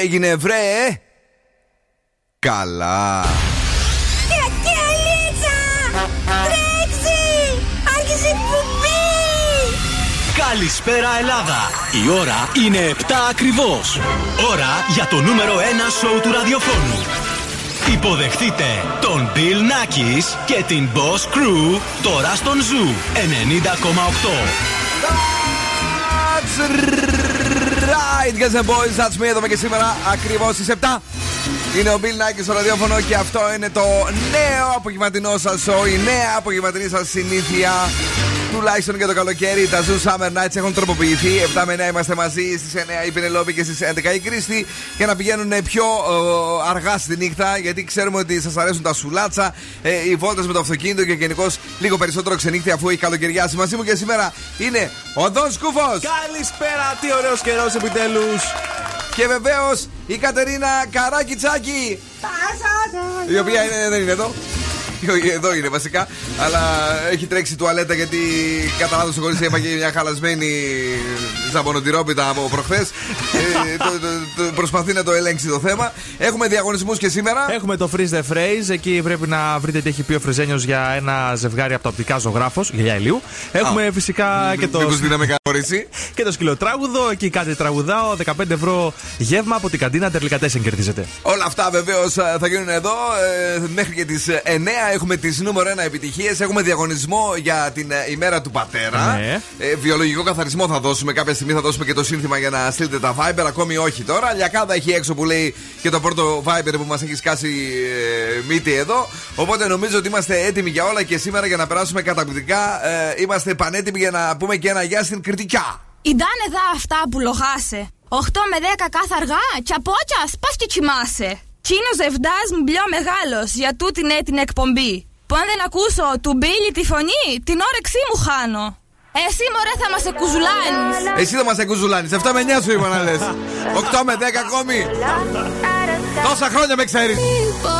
έγινε βρε; Καλά. Καλησπέρα Ελλάδα. Η ώρα είναι 7 ακριβώς. Ώρα για το νούμερο 1 σοου του ραδιοφώνου Υποδεχτείτε τον Bill Nakis και την Boss Crew τώρα στον Zoo 90,8 right, guys and boys, that's me εδώ και σήμερα ακριβώς στις 7. Είναι ο Bill Nike στο ραδιόφωνο και αυτό είναι το νέο απογευματινό σας show, η νέα απογευματινή σας συνήθεια. Τουλάχιστον για το καλοκαίρι, τα Zoo Summer Nights έχουν τροποποιηθεί. 7 με 9 είμαστε μαζί, στις 9 η Πενελόπη και στις 11 η Κρίστη. Για να πηγαίνουν πιο ε, αργά στη νύχτα, γιατί ξέρουμε ότι σας αρέσουν τα σουλάτσα, ε, οι βόλτες με το αυτοκίνητο και γενικώς λίγο περισσότερο ξενύχτη αφού έχει καλοκαιριάσει. Μαζί μου και σήμερα είναι ο Δον Σκούφος. Καλησπέρα, τι ωραίος καιρός επιτέλους. Και βεβαίως η Κατερίνα Καράκιτσάκη. Η οποία είναι, δεν είναι εδώ. Εδώ είναι βασικά. Αλλά έχει τρέξει τουαλέτα γιατί κατά λάθο ο κορίτσι έπαγε μια χαλασμένη ζαμπονοτυρόπιτα από προχθές. ε, προσπαθεί να το ελέγξει το θέμα. Έχουμε διαγωνισμούς και σήμερα. Έχουμε το Freeze the Phrase. Εκεί πρέπει να βρείτε τι έχει πει ο Φρεζένιος για ένα ζευγάρι από τα οπτικά ζωγράφος, γελιά ηλίου. Έχουμε φυσικά και το. και το σκυλοτράγουδο. Εκεί κάτι τραγουδάω. 15 ευρώ γεύμα από την καντίνα Τερλικατέσεν κερδίζετε. Όλα αυτά βεβαίως ε, θα γίνουν εδώ ε, μέχρι και τις 9 έχουμε τις νούμερο 1 επιτυχίες. Έχουμε διαγωνισμό για την ε, ημέρα του πατέρα. Ναι. Ε, βιολογικό καθαρισμό θα δώσουμε. Κάποια στιγμή θα δώσουμε και το σύνθημα για να στείλετε τα Viber. Ακόμη όχι τώρα. Λιακάδα έχει έξω που λέει και το πρώτο Viber που μας έχει σκάσει ε, μύτη εδώ. Οπότε νομίζω ότι είμαστε έτοιμοι για όλα και σήμερα για να περάσουμε καταπληκτικά. Ε, είμαστε πανέτοιμοι για να πούμε και ένα γεια στην κριτικά. Ιντάνε δα αυτά που λογάσε. 8 με 10 κάθε αργά και από πας και κοιμάσαι. Κίνος ζευδά μου μπλιό μεγάλος για τούτη ναι την εκπομπή. Που αν δεν ακούσω του Μπίλι τη φωνή, την όρεξή μου χάνω. Εσύ μωρέ θα μας εκουζουλάνεις. Εσύ θα μας εκουζουλάνεις. 7 με 9 σου είπα να λες. 8 με 10 ακόμη. Τόσα χρόνια με ξέρεις. Not gonna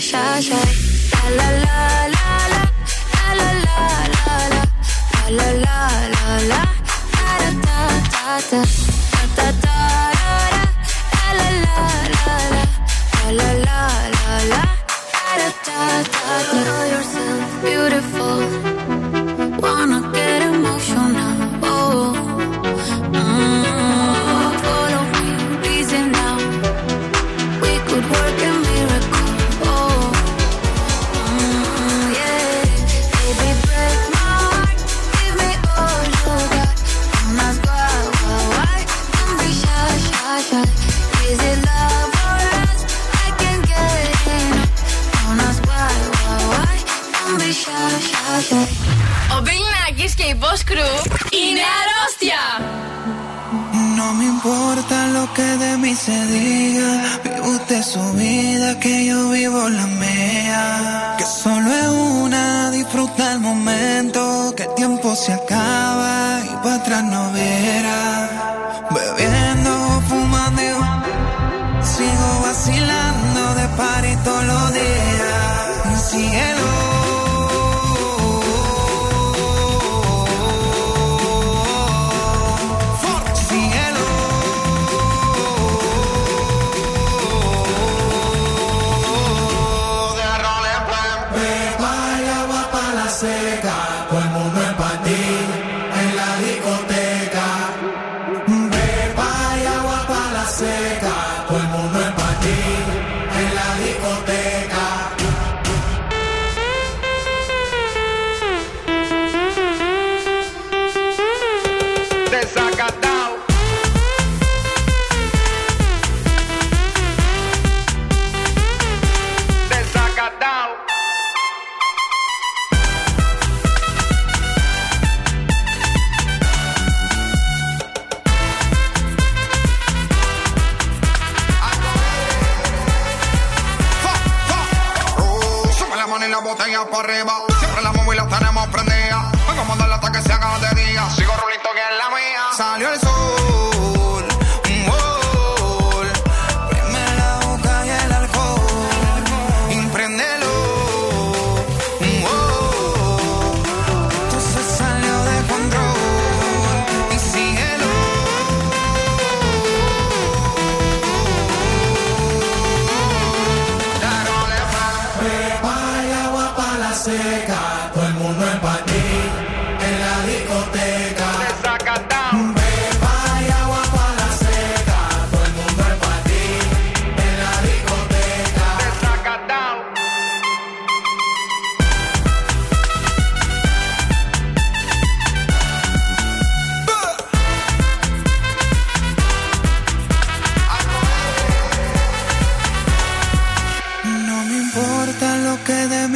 shy, shy, shy. La la la la. La la la la la la. La la la la da da da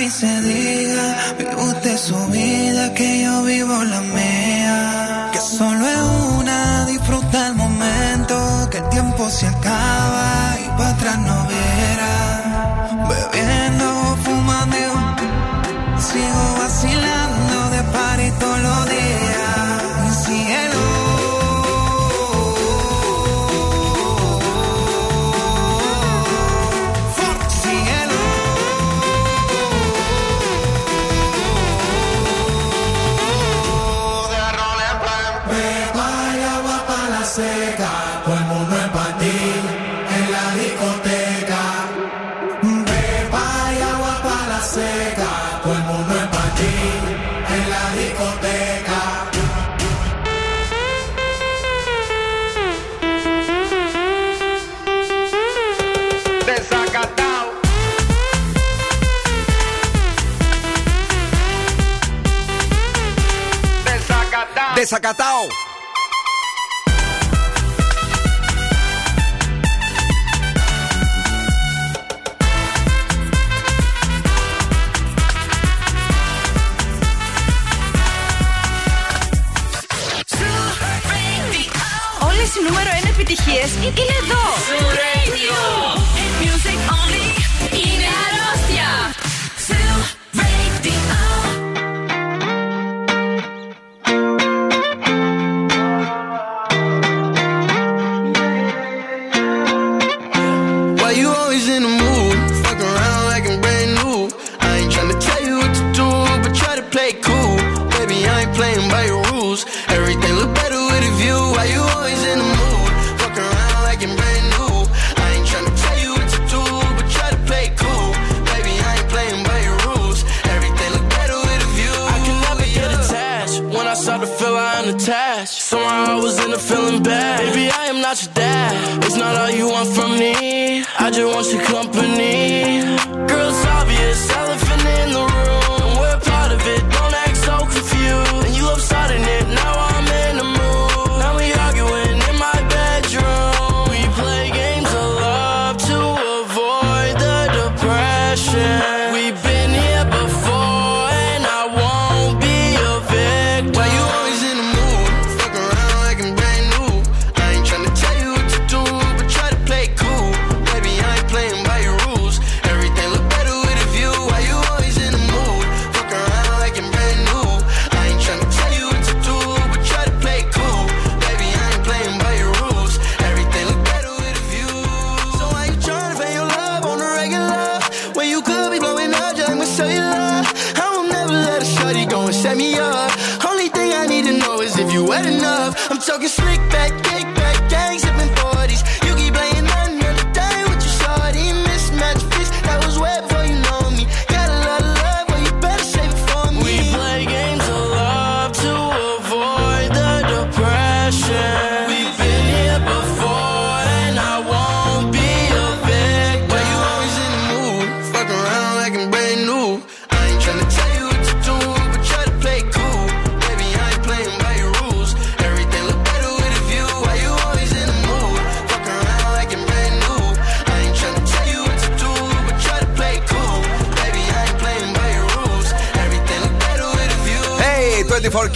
mí se diga. Vive usted su vida, que yo vivo la mía. Que solo es una, disfruta el momento. Que el tiempo se acaba y para atrás no viera. Bebiendo, fumando, sigo Cacatau.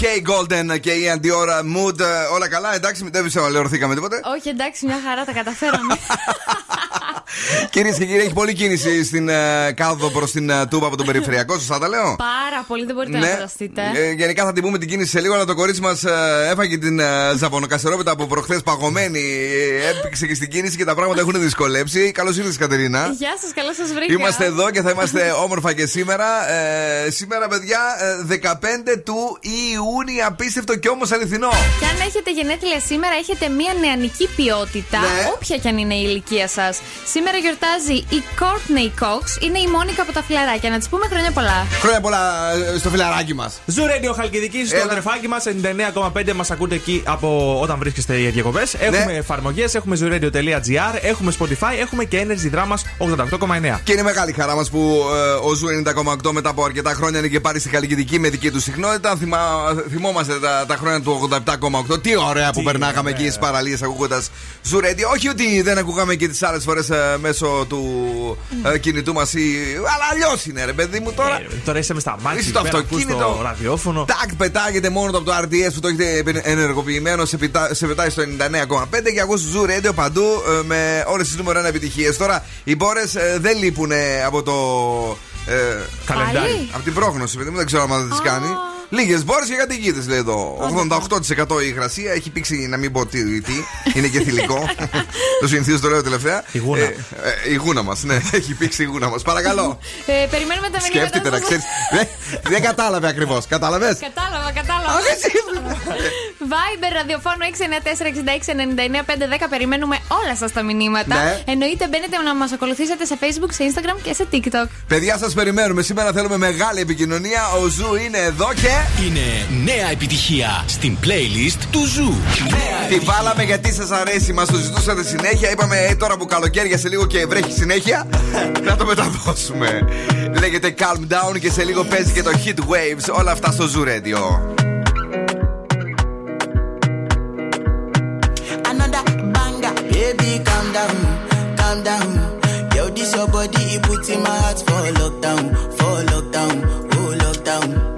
24K Golden και η αντιόρα Mood. ε, Όλα καλά, εντάξει, δεν ψευαλαιωθήκαμε τίποτε. Όχι, εντάξει, μια χαρά τα καταφέραμε. Κυρίες και κύριοι, έχει πολλή κίνηση στην ε, κάδο προς την ε, Τούμπα από τον περιφερειακό, σωστά τα λέω; Πάρα πολύ, δεν μπορείτε να φανταστείτε. Ε, γενικά θα την πούμε την κίνηση σε λίγο, αλλά το κορίτσι μας έφαγε την ε, ζαπονοκαστερόπιτα από προχθές παγωμένη. Ε, έπαιξε και στην κίνηση και τα πράγματα έχουν δυσκολέψει. Καλώς ήρθες, Κατερίνα. Γεια σας, καλώς σας βρήκα. Είμαστε εδώ και θα είμαστε όμορφα και σήμερα. Ε, σήμερα, παιδιά, ε, 15 του Ιούνιου, απίστευτο και όμως αληθινό. Και αν έχετε γενέθλια σήμερα, έχετε μια νεανική ποιότητα, Ναι. όποια και αν είναι η ηλικία σας. Σήμερα γιορτάζει η Courteney Cox, είναι η Μόνικα από τα φιλαράκια. Να της πούμε χρόνια πολλά. Χρόνια πολλά ε, στο φιλαράκι μας. Zoo Radio Χαλκιδική, στο Έλα. αδερφάκι μας 99,5 μας ακούτε εκεί από όταν βρίσκεστε για διακοπές. Έχουμε Ναι. εφαρμογές, έχουμε zooradio.gr, έχουμε Spotify, έχουμε και Energy Drama 88,9. Και είναι μεγάλη χαρά μας που ε, ο Zoo 90,8 μετά από αρκετά χρόνια είναι και πάλι στη Χαλκιδική με δική του συχνότητα. Θυμά, θυμόμαστε τα, τα χρόνια του 87,8. Τι ωραία που Τι περνάγαμε ωραία. εκεί στις παραλίες ακούγοντας Zoo Radio. Όχι ότι δεν ακούγαμε και τις άλλες φορές μέσω του ε, κινητού μας. Αλλά αλλιώς είναι, ρε παιδί μου τώρα. Ε, τώρα είσαι μες στ' αμάξι, Είσαι στο πέρα, ακούς αυτοκίνητο. το ραδιόφωνο. Τακ, πετάγεται μόνο το από το RDS που το έχετε ενεργοποιημένο. Σε, πετά, σε πετάει στο 99,5 και ακούς Zoo Radio παντού ε, με όλες τις νούμερο 1 επιτυχίες. Τώρα οι μπόρες δεν λείπουν από το. Ε, Καλεντάρι. Πάλι; από την πρόγνωση, παιδί μου, δεν ξέρω αν τις κάνει. Λίγες μπόρες και κατοικίδες λέει εδώ. 88% η υγρασία έχει πήξει να μην πω τι, τι είναι και θηλυκό. το συνηθίζω το λέω τελευταία. Η γούνα. Ε, ε, η γούνα μας, ναι, έχει πήξει η γούνα μας. Παρακαλώ. Ε, περιμένουμε τα μηνύματα Σκέφτεται να σας. ξέρεις. δεν, δεν κατάλαβε ακριβώς. Κατάλαβες; Κατάλαβα, κατάλαβα. Viber, ραδιοφόνο 694-6699-510. Περιμένουμε όλα σας τα μηνύματα. Ναι. Εννοείται μπαίνετε να μας ακολουθήσετε σε Facebook, σε Instagram και σε TikTok. Παιδιά, σας περιμένουμε. Σήμερα θέλουμε μεγάλη επικοινωνία. Ο Zoo είναι εδώ και. Είναι νέα επιτυχία στην playlist του Zoo. Νέα Τη βάλαμε γιατί σας αρέσει. Μας το ζητούσατε συνέχεια. Είπαμε ε, τώρα που καλοκαίρια σε λίγο και βρέχει συνέχεια. να το μεταδώσουμε. Λέγεται Calm Down και σε λίγο παίζει και το Heat Waves. Όλα αυτά στο Zoo Radio. another banger. Baby, calm down, calm down. Yo, this your body, it puts in my heart for lockdown, for lockdown, oh lockdown.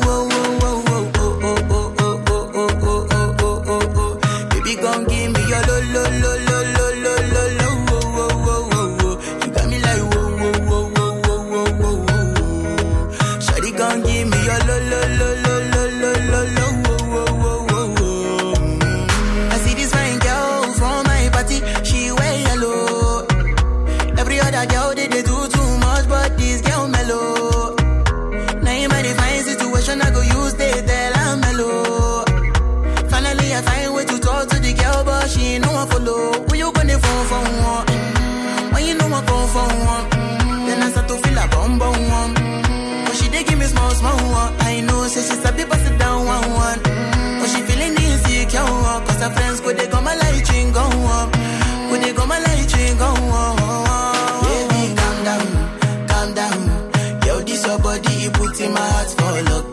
Look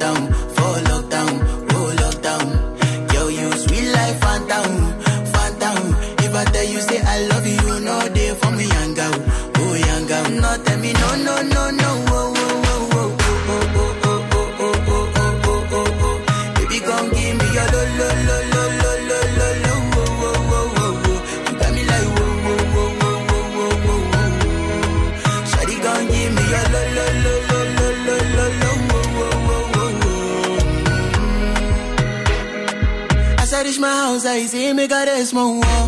Dime a small Moonwalk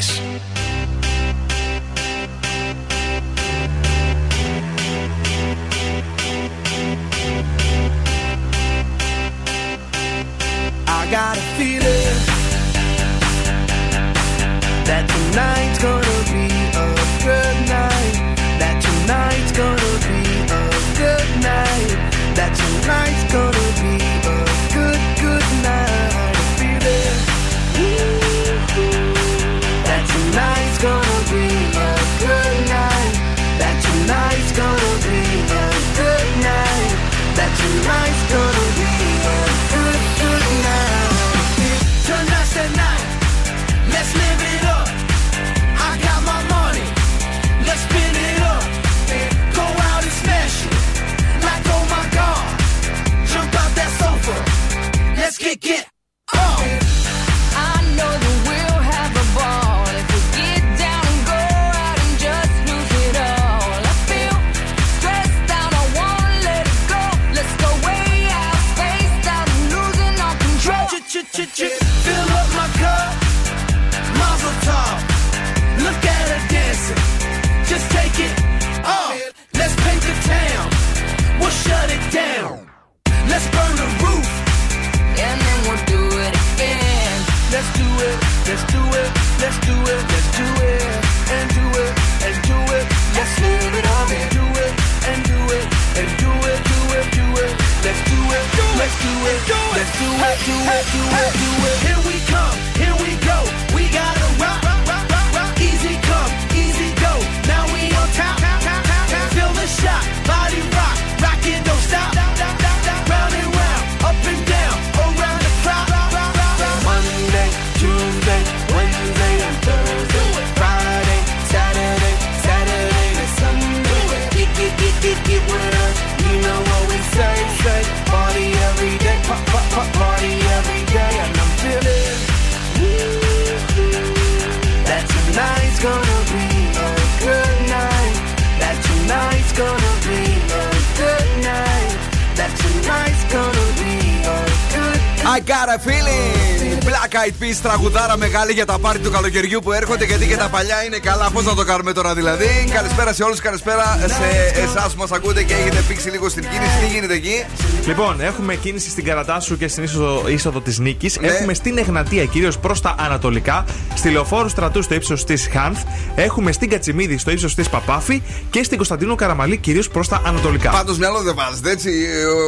Peas, τραγουδάρα μεγάλη για τα πάρτι του καλοκαιριού που έρχονται γιατί και τα παλιά είναι καλά. Πώς να το κάνουμε τώρα δηλαδή. Καλησπέρα σε όλους, καλησπέρα σε εσάς που μας ακούτε και έχετε πήξει λίγο στην κίνηση. Τι γίνεται εκεί; Λοιπόν, έχουμε κίνηση στην Καρατάσου και στην είσοδο, είσοδο της Νίκης. Ναι. Έχουμε στην Εγνατία κυρίως προς τα ανατολικά. Στη λεωφόρου στρατού στο ύψος της Χάνθ. Έχουμε στην Κατσιμίδη στο ύψος της Παπάφη. Και στην Κωνσταντίνου Καραμαλή κυρίως προς τα ανατολικά. Πάντως μυαλό δεν βάζετε έτσι.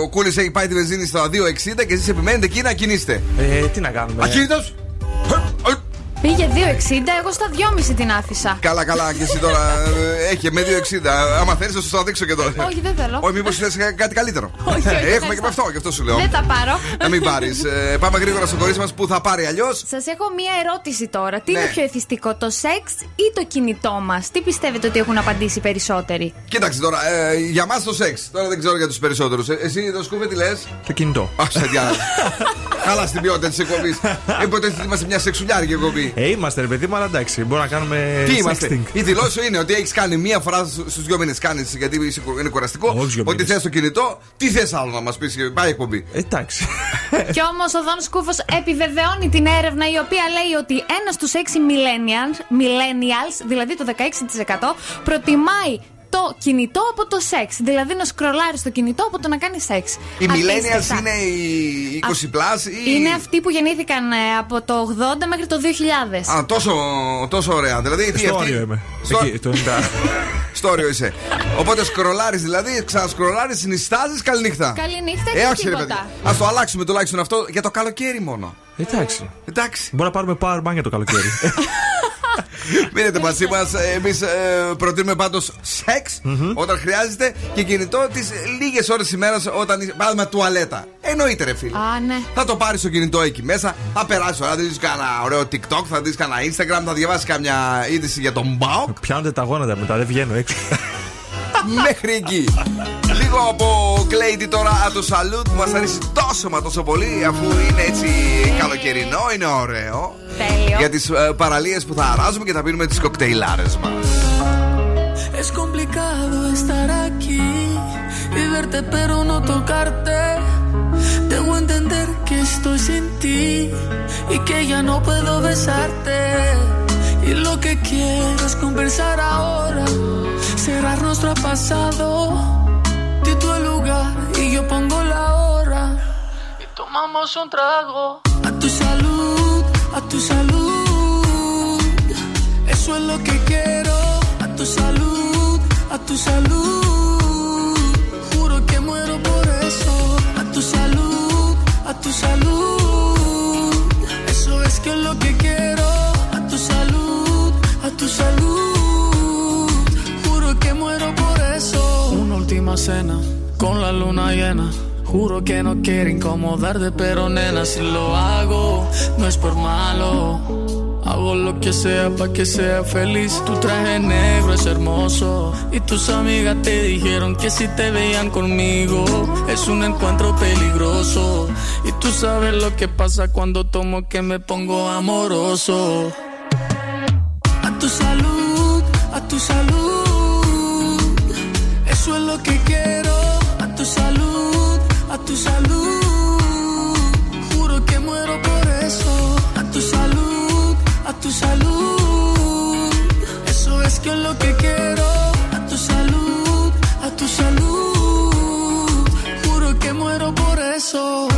Ο Κούλης έχει πάει τη βενζίνη στα 2,60 και εσείς επιμένετε εκεί να κινήσετε. Ε, τι να κάνουμε; Ακίνητος! Πήγε 2,60, εγώ στα 2,5 την άφησα. Καλά, καλά, και εσύ τώρα ε, έχει με 2,60. Άμα θέλεις, θα σου το δείξω και τώρα. Όχι, δεν θέλω. Όχι, μήπως θες κάτι καλύτερο. Όχι, όχι, Έχουμε ευχαριστώ. και με αυτό, γι' αυτό σου λέω. Δεν τα πάρω. Να μην πάρεις. πάμε γρήγορα στο κορίτσι μας που θα πάρει αλλιώς. Σας έχω μία ερώτηση τώρα. Τι Ναι. είναι πιο εθιστικό, το σεξ ή το κινητό μας, Τι πιστεύετε ότι έχουν απαντήσει οι περισσότεροι; Κοίταξε τώρα, ε, για μας το σεξ. Τώρα δεν ξέρω για τους περισσότερους. εσύ, το σκούβε, τι λες; Το κινητό. Α, σε διάλογο. Καλά στην ποιότητα της εκπομπής. Υποτίθεται είμαστε μια σεξουλιάρικη εκπομπή. Ε, είμαστε ρε παιδί μου, αλλά εντάξει, μπορούμε να κάνουμε. Τι είμαστε; sexting. Η δηλώση σου είναι ότι έχεις κάνει μία φορά στου δύο μήνες. Κάνεις γιατί είσαι- είναι κουραστικό. Όχι δύο Ότι μήνες. θες το κινητό. Τι θες άλλο να μας πεις, πάει η εκπομπή. Εντάξει. Κι όμως ο Δον Σκούφο επιβεβαιώνει την έρευνα η οποία λέει ότι ένας στους 6 millennials, millennials, δηλαδή το 16%, προτιμάει το κινητό από το σεξ. Δηλαδή να σκρολάρεις το κινητό από το να κάνεις σεξ. Οι millennials Απίστευτα. είναι οι 20 plus ή. Είναι αυτοί που γεννήθηκαν ε, από το 80 μέχρι το 2000. Α, τόσο, τόσο ωραία. Δηλαδή, τι Στο αυτή- όριο είμαι. Στο- Εκεί, το 90. Στο όριο είσαι. Οπότε σκρολάρεις δηλαδή, ξανασκρολάρεις, συνιστάζεις, καληνύχτα. Καληνύχτα Ε, και όχι, ρε παιδί. τίποτα. Α το αλλάξουμε τουλάχιστον αυτό για το καλοκαίρι μόνο. Εντάξει. Εντάξει. Μπορούμε να πάρουμε power bank για το καλοκαίρι. Μείνετε μαζί μας. Εμείς ε, προτείνουμε πάντως σεξ όταν χρειάζεται και κινητό τις λίγες ώρες ημέρας όταν. είσαι- Παράδειγμα, τουαλέτα. Εννοείται, ρε φίλε. Α, ναι. Θα το πάρεις το κινητό εκεί μέσα, θα περάσεις ώρα, θα δεις κανένα ωραίο TikTok, θα δεις κανένα Instagram, θα διαβάσεις καμιά είδηση για τον Μπάουκ. Πιάνονται τα γόνατα μετά, δεν βγαίνω έξω. Μέχρι εκεί. Λίγο από Κλέιντι τώρα από το Salute που μας αρέσει τόσο μα τόσο πολύ αφού είναι έτσι καλοκαιρινό, είναι ωραίο. Τέλειο. Για τι παραλίε που θα αράζουμε και θα πίνουμε τι κοκτέιλάρε μα. Es complicado estar aquí y verte pero no tocarte. Tengo cómo entender que estoy sin ti y que ya no puedo besarte. Y lo que quiero es conversar ahora, cerrar nuestro pasado. Di tu el lugar y yo pongo la hora. Y tomamos un trago. A tu salud, a tu salud. Eso es lo que quiero. A tu salud, a tu salud. Juro que muero por eso. A tu salud, a tu salud. Eso es que es lo que quiero. A tu salud, a tu salud. Juro que muero por eso. Una última cena con la luna llena. Juro que no quiero incomodarte, pero nena, si lo hago, no es por malo. Hago lo que sea para que sea feliz. Tu traje negro es hermoso. Y tus amigas te dijeron que si te veían conmigo, es un encuentro peligroso. Y tú sabes lo que pasa cuando tomo que me pongo amoroso. A tu salud, a tu salud. Eso es lo que quiero. A tu salud, a tu salud. Juro que muero por eso. A tu salud, a tu salud. Eso es que es lo que quiero. A tu salud, a tu salud. Juro que muero por eso.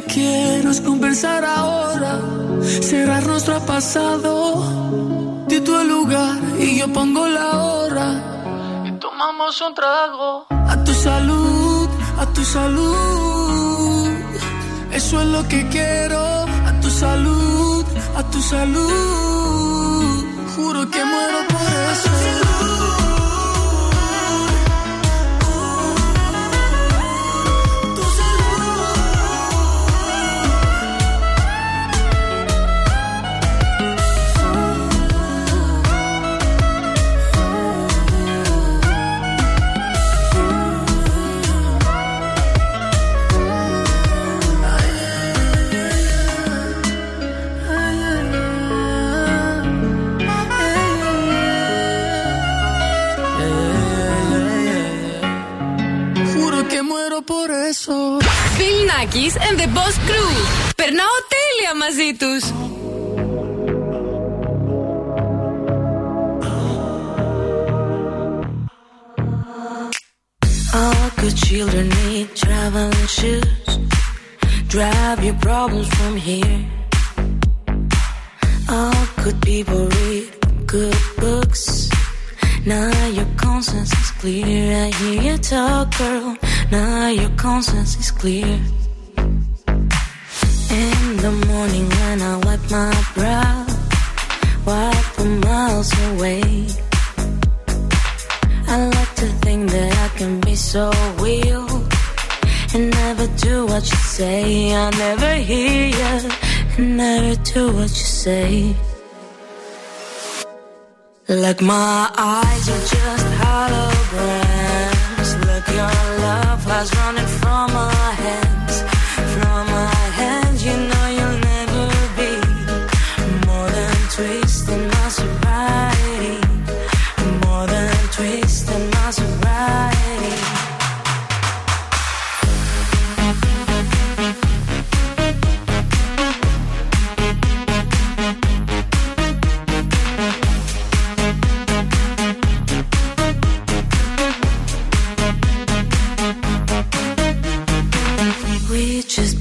Que quiero es conversar ahora, cerrar nuestro pasado. Di tu lugar y yo pongo la hora. Y tomamos un trago. A tu salud, a tu salud. Eso es lo que quiero. A tu salud, a tu salud. Juro que muero por eso. Bill Nackis and the Boss Crew. Περνάω τέλεια μαζί τους. All good children need traveling shoes. Drive your problems from here. All good people read good books. Now your conscience is clear. I hear you talk, girl. Now your conscience is clear. In the morning when I wipe my brow, wipe the miles away. I like to think that I can be so real and never do what you say. I never hear you and never do what you say. Like my eyes are just holograms. Look, your love has running from my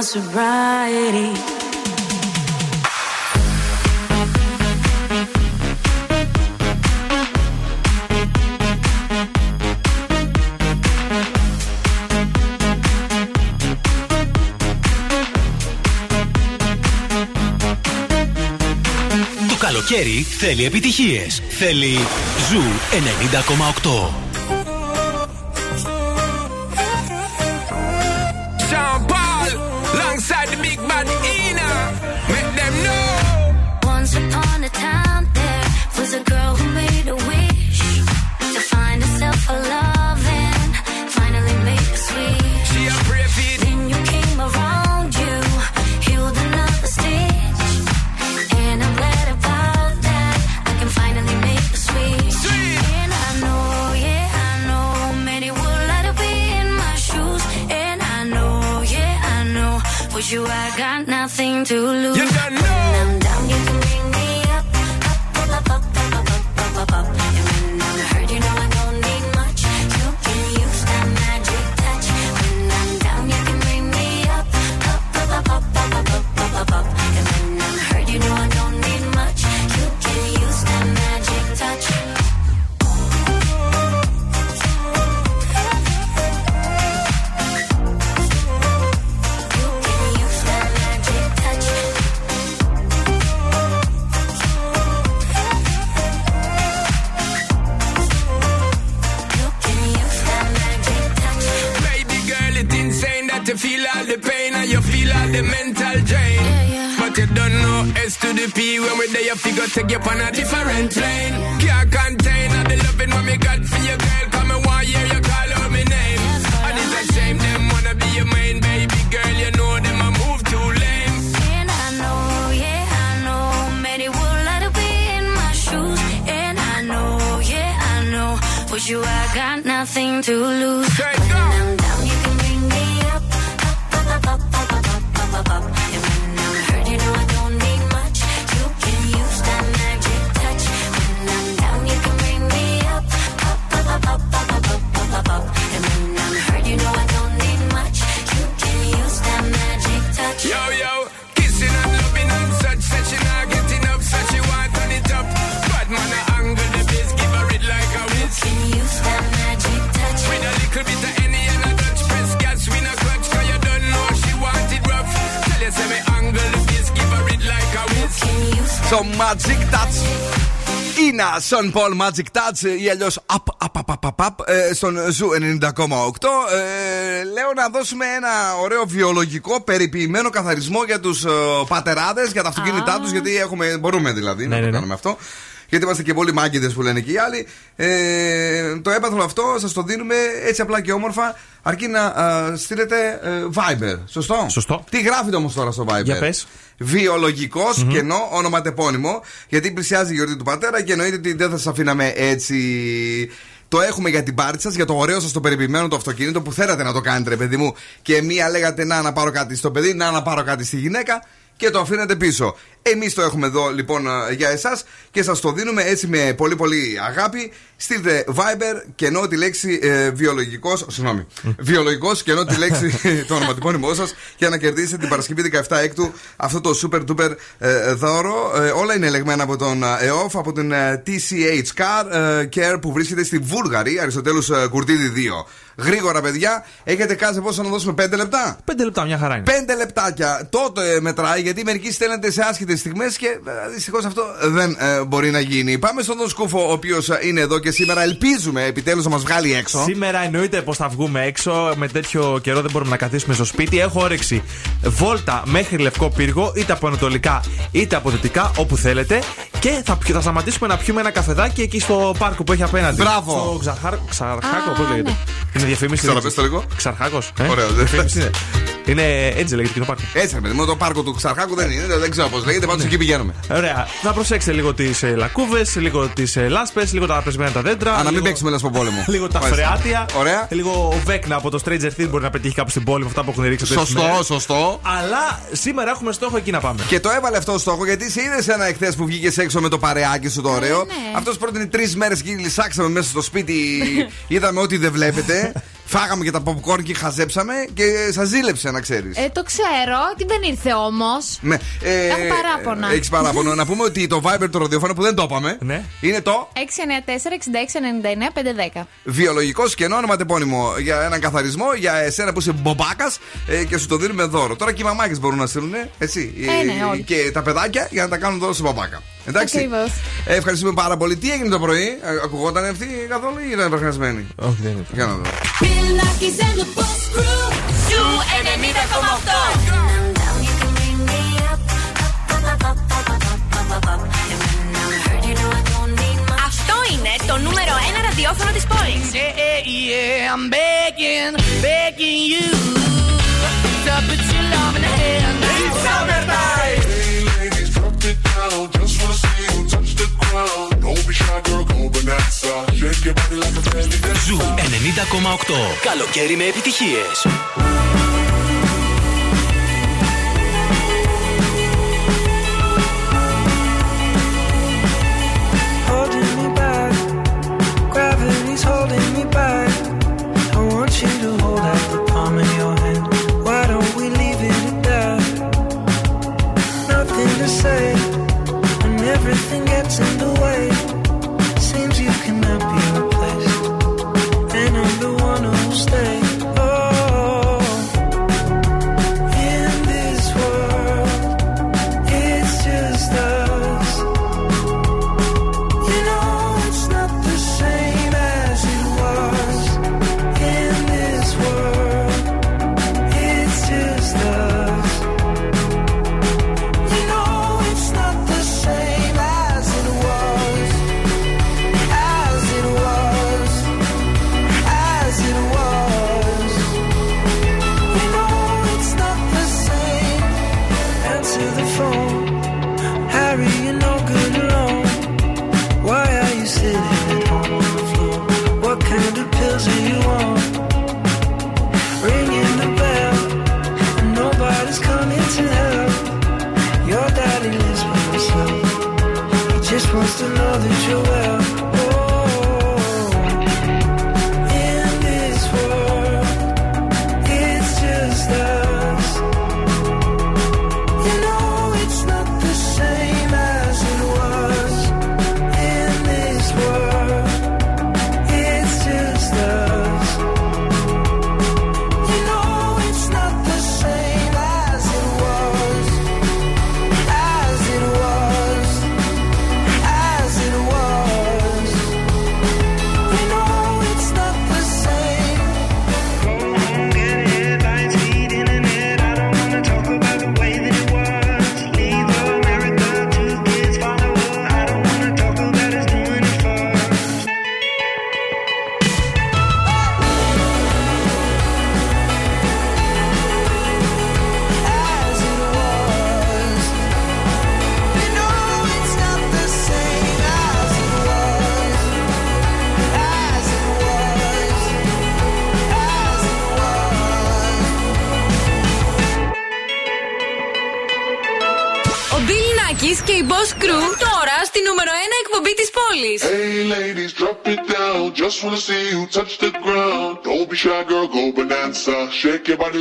my sobriety. Το καλοκαίρι θέλει επιτυχίες. Θέλει Ζου 90,8. Time, Είναι Sean Paul Magic Touch ή αλλιώς Up, Up, Up, Up, Up, Up ε, στον Zoo 90,8. Ε, λέω να δώσουμε ένα ωραίο βιολογικό περιποιημένο καθαρισμό για τους πατεράδες, για τα αυτοκίνητά τους, γιατί έχουμε, μπορούμε δηλαδή να το κάνουμε αυτό. Γιατί είμαστε και πολλοί μάγκηδες που λένε και οι άλλοι. Ε, το έπαθλο αυτό σας το δίνουμε έτσι απλά και όμορφα, αρκεί να α, στείλετε ε, Viber. Σωστό; Σωστό. Τι γράφετε όμως τώρα στο Viber; Για πες. Βιολογικός, κενό, ονοματεπώνυμο. Γιατί πλησιάζει η γιορτή του πατέρα και εννοείται ότι δεν θα σας αφήναμε έτσι. Το έχουμε για την πάρτι σας, για το ωραίο σας το περιποιημένο το αυτοκίνητο που θέλατε να το κάνετε, ρε παιδί μου. Και μία λέγατε να να πάρω κάτι στο παιδί, να να πάρω κάτι στη γυναίκα και το αφήνετε πίσω. Εμείς το έχουμε εδώ λοιπόν ε, για εσάς και σας το δίνουμε έτσι με πολύ πολύ αγάπη. Στείλτε Viber και ενώ τη λέξη ε, βιολογικός. Συγγνώμη. βιολογικός και ενώ τη λέξη το ονοματεπώνυμό σας για να κερδίσετε την Παρασκευή 17 Έκτου αυτό το super duper ε, δώρο. Ε, όλα είναι ελεγμένα από τον ε, ΕΟΦ, από την ε, TCH Car ε, Care που βρίσκεται στη Βούλγαρη, Αριστοτέλους ε, Κουρτίδη 2. Γρήγορα, παιδιά, έχετε κάθε πόσο να δώσουμε 5 λεπτά; 5 λεπτά, μια χαρά είναι. 5 λεπτάκια. Τότε ε, μετράει γιατί μερικοί στέλνετε σε άσχετε στιγμές και ε, δυστυχώς αυτό δεν ε, μπορεί να γίνει. Πάμε στον Δον Σκούφο, ο οποίος είναι εδώ και σήμερα ελπίζουμε επιτέλους να μας βγάλει έξω. Σήμερα εννοείται πως θα βγούμε έξω. Με τέτοιο καιρό δεν μπορούμε να καθίσουμε στο σπίτι. Έχω όρεξη βόλτα μέχρι λευκό πύργο, είτε από ανατολικά είτε από δυτικά, όπου θέλετε. Και θα, θα σταματήσουμε να πιούμε ένα καφεδάκι εκεί στο πάρκο που έχει απέναντι. Μπράβο. Στο Ξαρχάρ... Ξαρχάκο, πώς λέγεται; Είναι διαφήμιση. Ξαναπες το λίγο. Ξαρχάκος. Ωραίο, δεν Διαφήμιση είναι. Είναι έτσι λέγεται και το πάρκο. Έτσι, ρε παιδί μου, το πάρκο του Ξαρχάκου δεν είναι, δεν ξέρω πώς λέγεται, πάντως εκεί πηγαίνουμε. Ωραία. Θα προσέξετε λίγο τις ε, λακκούβες, λίγο τις ε, λάσπες, λίγο τα πεσμένα τα δέντρα. Α, να μην λίγο- παίξουμε λασπό πόλεμο. Λίγο τα Μάλιστα. φρεάτια. Ωραία. Λίγο ο Βέκνα από το Stranger Things μπορεί να πετύχει κάπου στην πόλη με αυτά που έχουν ρίξει αυτές τις Σωστό, μέρες. σωστό. Αλλά σήμερα έχουμε στόχο εκεί να πάμε. Και το έβαλε αυτό στόχο γιατί σε είδες ένα εχθές που βγήκε έξω με το παρεάκι σου το ε, ωραίο. Ναι, ναι. Αυτό πρότεινε τρεις μέρες γύλισάξαμε μέσα στο σπίτι. Είδαμε ό,τι δεν βλέπετε. Φάγαμε και τα popcorn και χαζέψαμε και ε, σας ζήλεψε να ξέρεις. Ε, το ξέρω, τι δεν ήρθε όμως. Ναι. Ε, Έχω παράπονα. Ε, έχεις παράπονο. να πούμε ότι το Viber του ροδιοφώνου που δεν το είπαμε ναι. είναι το. 694-6699-510. Βιολογικός κενό, ονοματεπώνυμο για έναν καθαρισμό για εσένα που είσαι μπομπάκας ε, και σου το δίνουμε δώρο. Τώρα και οι μαμάκες μπορούν να στείλουν, ε, έτσι. Ε, ναι, όλοι. και τα παιδάκια για να τα κάνουν δώρο σε μπαμπάκα. Εντάξει. Ακριβώς. Ε, ευχαριστούμε πάρα πολύ. Τι έγινε το πρωί, ακουγόταν αυτή καθόλου ή ήταν βραχνιασμένη. Όχι, δεν ήταν. Για να δω. Αυτό είναι το νούμερο ένα ραδιόφωνο τη poi Don't 90,8. Καλοκαίρι με επιτυχίες. everything gets in the way.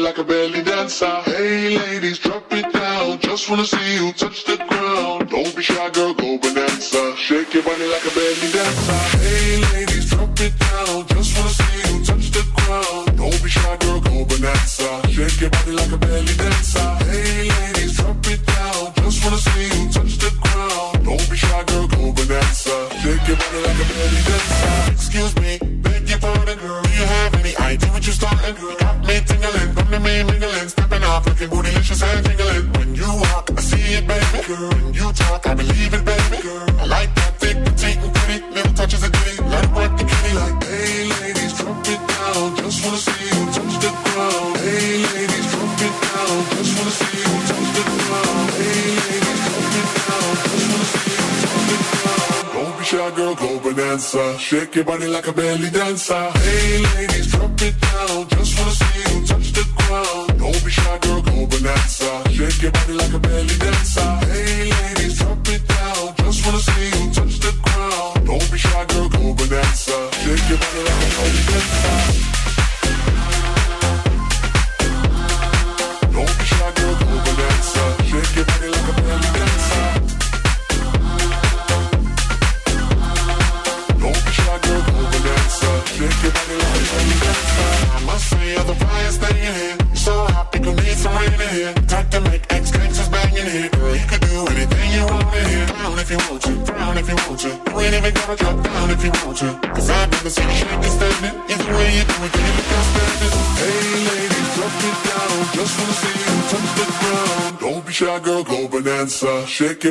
like a belly dancer.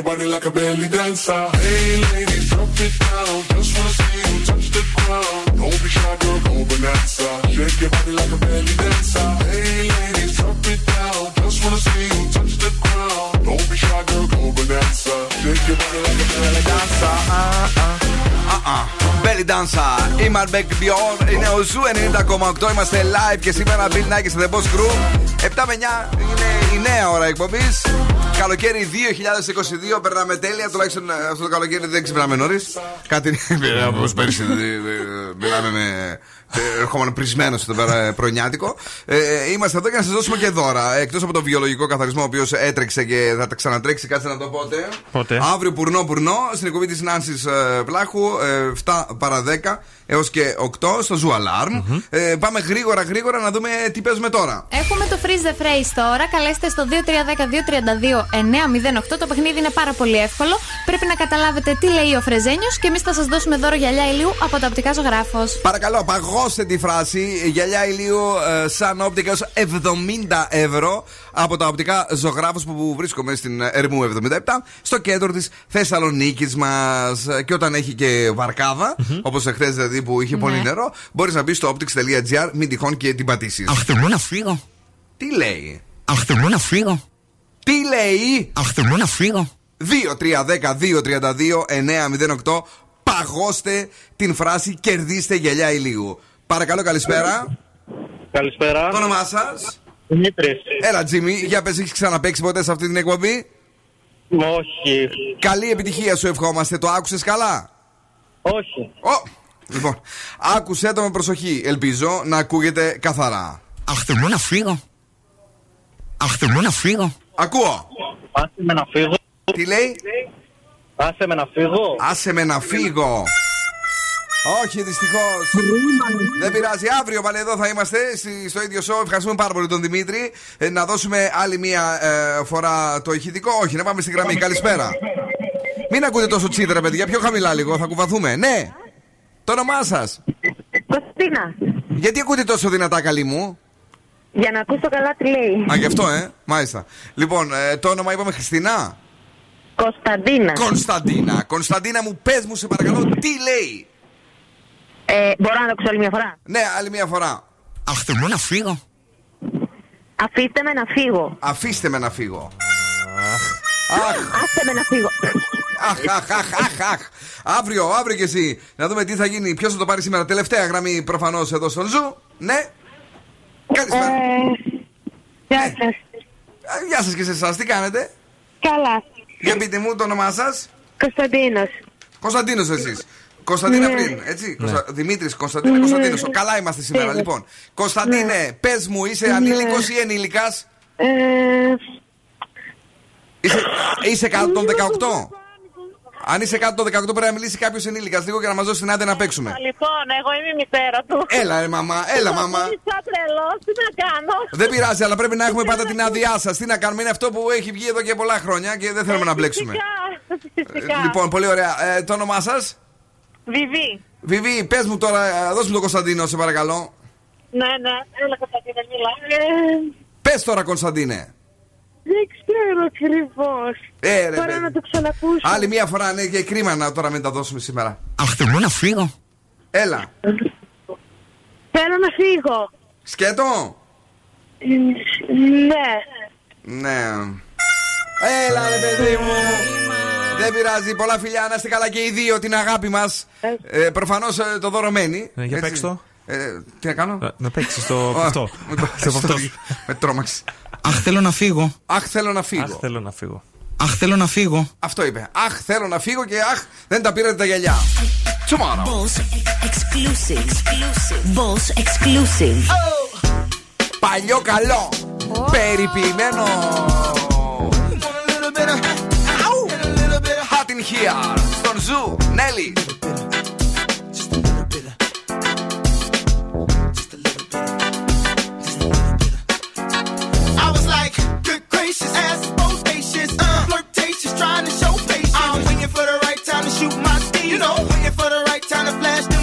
Body like a belly dancer. Hey ladies, drop it down. Just wanna see you touch the ground. Don't be shy, girl, go bonanza. Shake your body like a belly dancer. Hey ladies, drop it down. Just wanna see you touch the ground. Don't be shy, girl, go bonanza. Shake your body like a belly dancer. Uh, uh. Uh-uh. Belly Dancer, η Malbec Bior, είναι ο Ζου 90,8. Είμαστε live και σήμερα Bill Nike σε The Boss Crew. 7 με 9 είναι η νέα ώρα εκπομπή. Καλοκαίρι 2022, περνάμε τέλεια. Τουλάχιστον ε, αυτό το καλοκαίρι δεν ξυπνάμε νωρίς. Κάτι όπως πέρυσι. ε, ε, Μιλάμε με. ε, Ερχόμαστε πρισμένος εδώ πέρα ε, πρωινιάτικο. Ε, είμαστε εδώ για να σας δώσουμε και δώρα. Εκτός από το βιολογικό καθαρισμό, ο οποίος έτρεξε και θα τα ξανατρέξει, κάτσε να το πότε. Πότε. Αύριο πουρνό πουρνό στην εκπομπή της Νάνσης Πλάχου, ε, 7 παρα 10 έως και 8 στο Zoo Alarm. Ε, πάμε γρήγορα γρήγορα να δούμε τι παίζουμε τώρα. Έχουμε το Freeze the Phrase τώρα. Καλέστε στο 2310-232-908. Το παιχνίδι είναι πάρα πολύ εύκολο. Πρέπει να καταλάβετε τι λέει ο Φρεζένιος και εμείς θα σας δώσουμε δώρο γυαλιά ηλίου από το οπτικά ζωγράφος. Παρακαλώ, παγώστε τη φράση γυαλιά ηλίου ε, σαν όπτικα ως 70 ευρώ από τα οπτικά ζωγράφους που βρίσκομαι στην Ερμού 77 στο κέντρο της Θεσσαλονίκης μας και όταν έχει και βαρκάδα όπως εχθές δηλαδή που είχε πολύ Ναι. νερό μπορείς να μπεις στο optics.gr μην τυχόν και την πατήσεις Αχ, θέλω να φύγω. Τι λέει; Αχ, θέλω να φύγω. Τι λέει; Αχ, θέλω να φύγω. 2-3-10-2-32-908 Παγώστε την φράση κερδίστε γυαλιά ηλίου Παρακαλώ καλησπέρα Καλησπέρα. Το όνομά σας; Δημήτρης. Έλα, Τζίμι, για πες, έχεις ξαναπέξει ποτέ σε αυτή την εκπομπή; Όχι. Καλή επιτυχία σου ευχόμαστε. Το άκουσες καλά; Όχι. Ω, λοιπόν, άκουσέ το με προσοχή. Ελπίζω να ακούγεται καθαρά. Αχ, θέλω να φύγω. Αχ, θέλω να φύγω. Ακούω. Άσε με να φύγω. Τι λέει; Άσε με να φύγω. Άσε με να φύγω. Όχι, δυστυχώς. Δεν πειράζει. Αύριο πάλι εδώ θα είμαστε στη- στο ίδιο show. Ευχαριστούμε πάρα πολύ τον Δημήτρη. Ε, να δώσουμε άλλη μία ε, φορά το ηχητικό. Όχι, να πάμε στη γραμμή. Καλησπέρα. Μην ακούτε τόσο τσίτρα, παιδιά. Πιο χαμηλά λίγο. Θα κουβαθούμε. Ναι. Το όνομά σας. Κωστίνα. Γιατί ακούτε τόσο δυνατά, καλή μου; Για να ακούσω καλά τι λέει. Α, γι' αυτό, ε. Μάλιστα. Λοιπόν, ε, το όνομα είπαμε Χριστίνα; Κωνσταντίνα. Κωνσταντίνα. Κωνσταντίνα μου, πες μου, σε παρακαλώ, τι λέει; Ε, μπορώ να το ακούσω άλλη μια φορά; Ναι, άλλη μια φορά. Αχ, θέλω να φύγω. Αφήστε με να φύγω. Αφήστε με να φύγω. Άστε με να φύγω. Αχ, αχ, αχ, αχ, αχ. Αύριο, αύριο κι εσύ. Να δούμε τι θα γίνει. Ποιος θα το πάρει σήμερα. Τελευταία γραμμή προφανώς εδώ στον Zoo. Ναι. Καλησπέρα. Γεια σας. Ε, Γεια σας και σε εσάς, τι κάνετε; Καλά. Για πείτε μου το όνομά σας; Κωνσταντίνος. Κωνσταντίνος εσείς. Κωνσταντίνα Ναι. πριν, έτσι; Κωνστα... Δημήτρης, Κωνσταντίνα, Κωνσταντίνος. Καλά είμαστε σήμερα, Ναι. λοιπόν. Κωνσταντίνε, πες μου, είσαι Ναι. ανήλικος ή ενήλικας; Ε, Είσαι, είσαι κάτω των 18. Αν είσαι κάτω των 18 πρέπει να μιλήσει κάποιος ενήλικας λίγο και να μας δώσει την άδεια να παίξουμε. Λοιπόν, εγώ είμαι η μητέρα του. Έλα, ρε μαμά, έλα, μαμά. Σαν τρελός, τι να κάνω. Δεν πειράζει, αλλά πρέπει να έχουμε πάντα την άδειά σας. Τι να κάνουμε, είναι αυτό που έχει βγει εδώ και πολλά χρόνια και δεν θέλουμε να μπλέξουμε. Φυσικά. Ε, Λοιπόν, πολύ ωραία. Ε, το όνομά σας; Βιβί. Βιβί, πες μου τώρα, ε, δώσ' μου τον Κωνσταντίνο, σε παρακαλώ. Ναι, ναι, έλα Κωνσταντίνα, μιλά. Ε, Πες τώρα, Κωνσταντίνε. Δεν ξέρω ακριβώς. Ε, ρε, Τώρα παιδί. να το ξανακούσω. Άλλη μία φορά, ναι, και κρίμα να τώρα μην τα δώσουμε σήμερα. Αχ, θέλω να φύγω. Έλα. Θέλω να φύγω. Σκέτο. Ε, Ναι. Ναι. Έλα, ρε παιδί μου. Δεν πειράζει, πολλά φιλιά, να είστε καλά και οι δύο, την αγάπη μας. Ε, Προφανώς το δώρο μένει. Ε, για έτσι. παίξ' το. Ε, τι να κάνω; Να- Να παίξεις το Ω, αυτό. μην πας, Στο αυτό. sorry. Με τρόμαξε. Αχ, θέλω να φύγω. Αχ, θέλω να φύγω. Αχ, θέλω να φύγω. Αχ, θέλω να φύγω. Αυτό είπε. Αχ, θέλω να φύγω και αχ, δεν τα πήρατε τα γυαλιά. Tomorrow. Boss exclusive. Boss exclusive. Παλιό καλό. Περιποιημένο. Hot in here. Στον Ζου. Νέλη. spacious, ass is bodacious, uh, flirtatious, trying to show patience. I'm waiting for the right time to shoot my steam. You know, waiting for the right time to flash the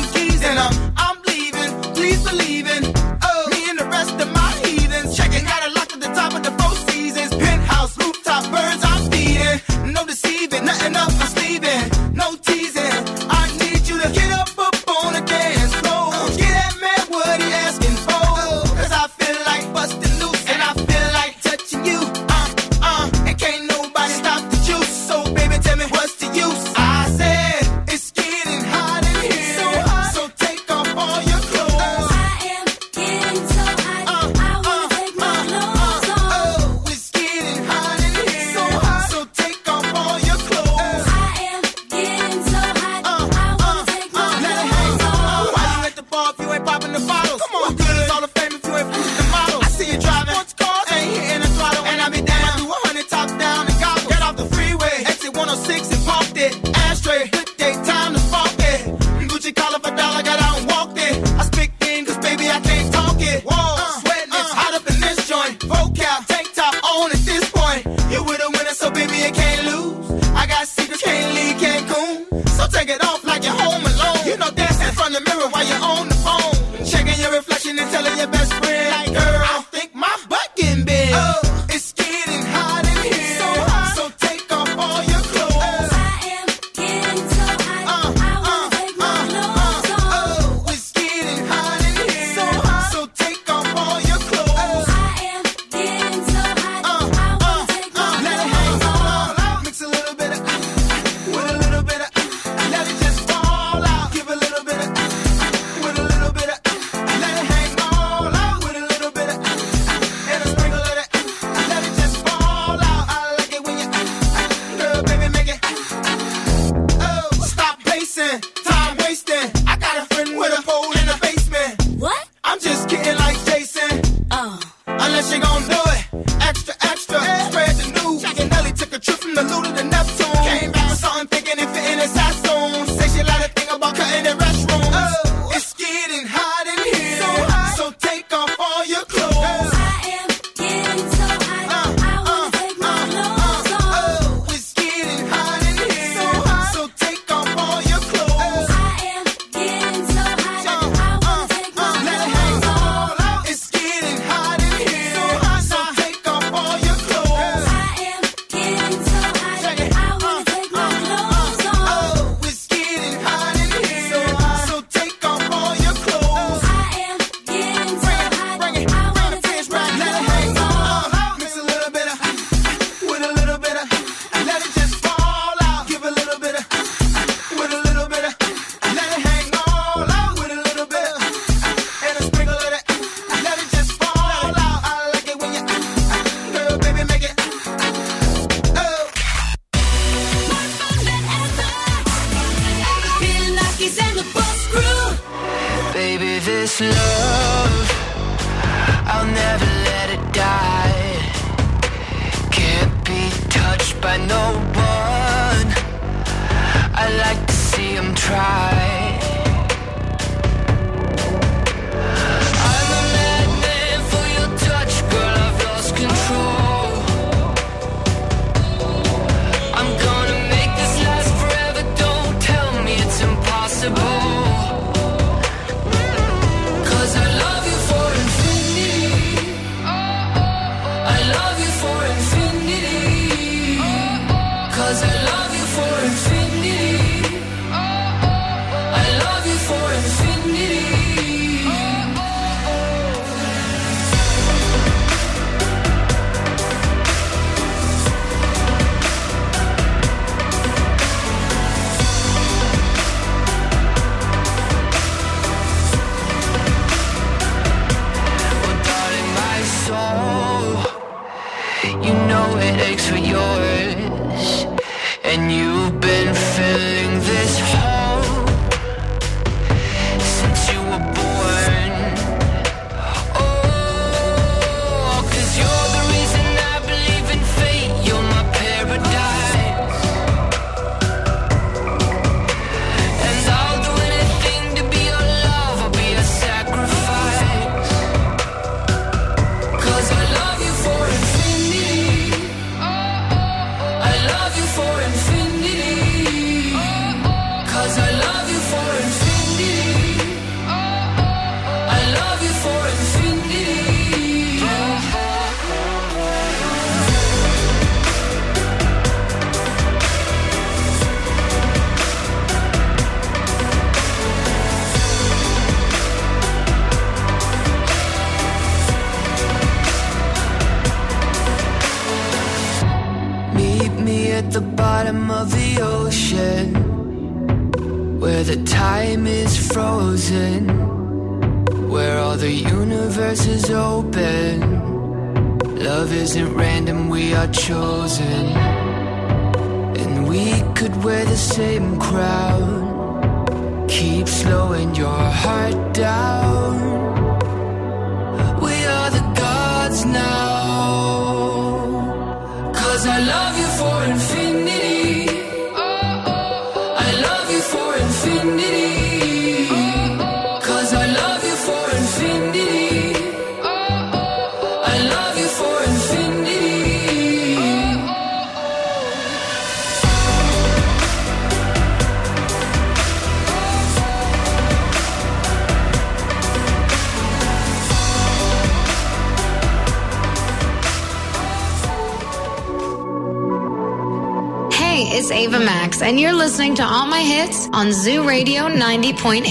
Ava and you're listening to all my hits on Zoo Radio 90.8.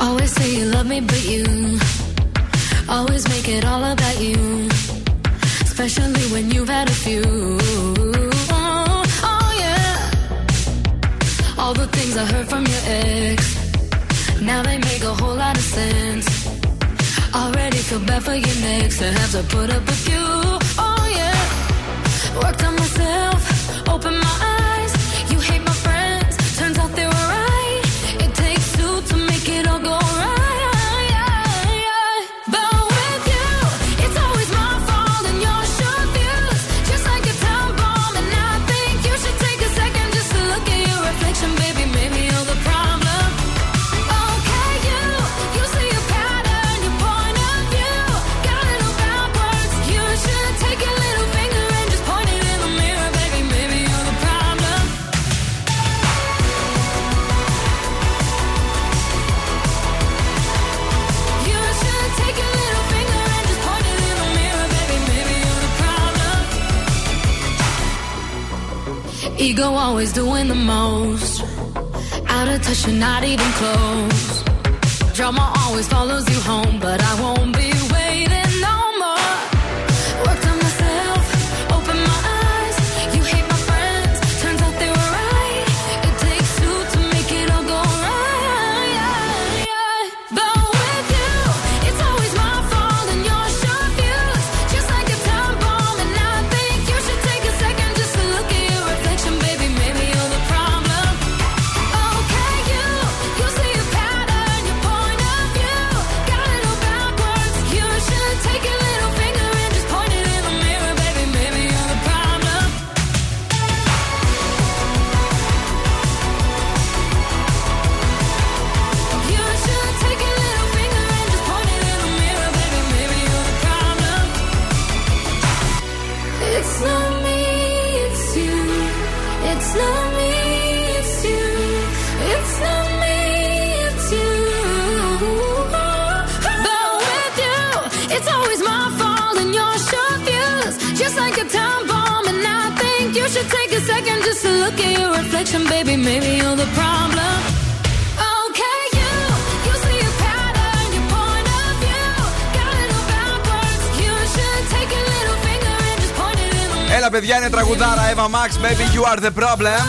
Always say you love me, but you always make it all about you. Especially when you've had a few. Oh, oh, yeah. All the things I heard from your ex. Now they make a whole lot of sense. Already feel bad for your next to have to put up with you. Always doing the most. Out of touch, you're not even close. Drama always follows you home, but I won't be παιδιά, είναι τραγουδάρα Ava Max. Maybe you are the problem.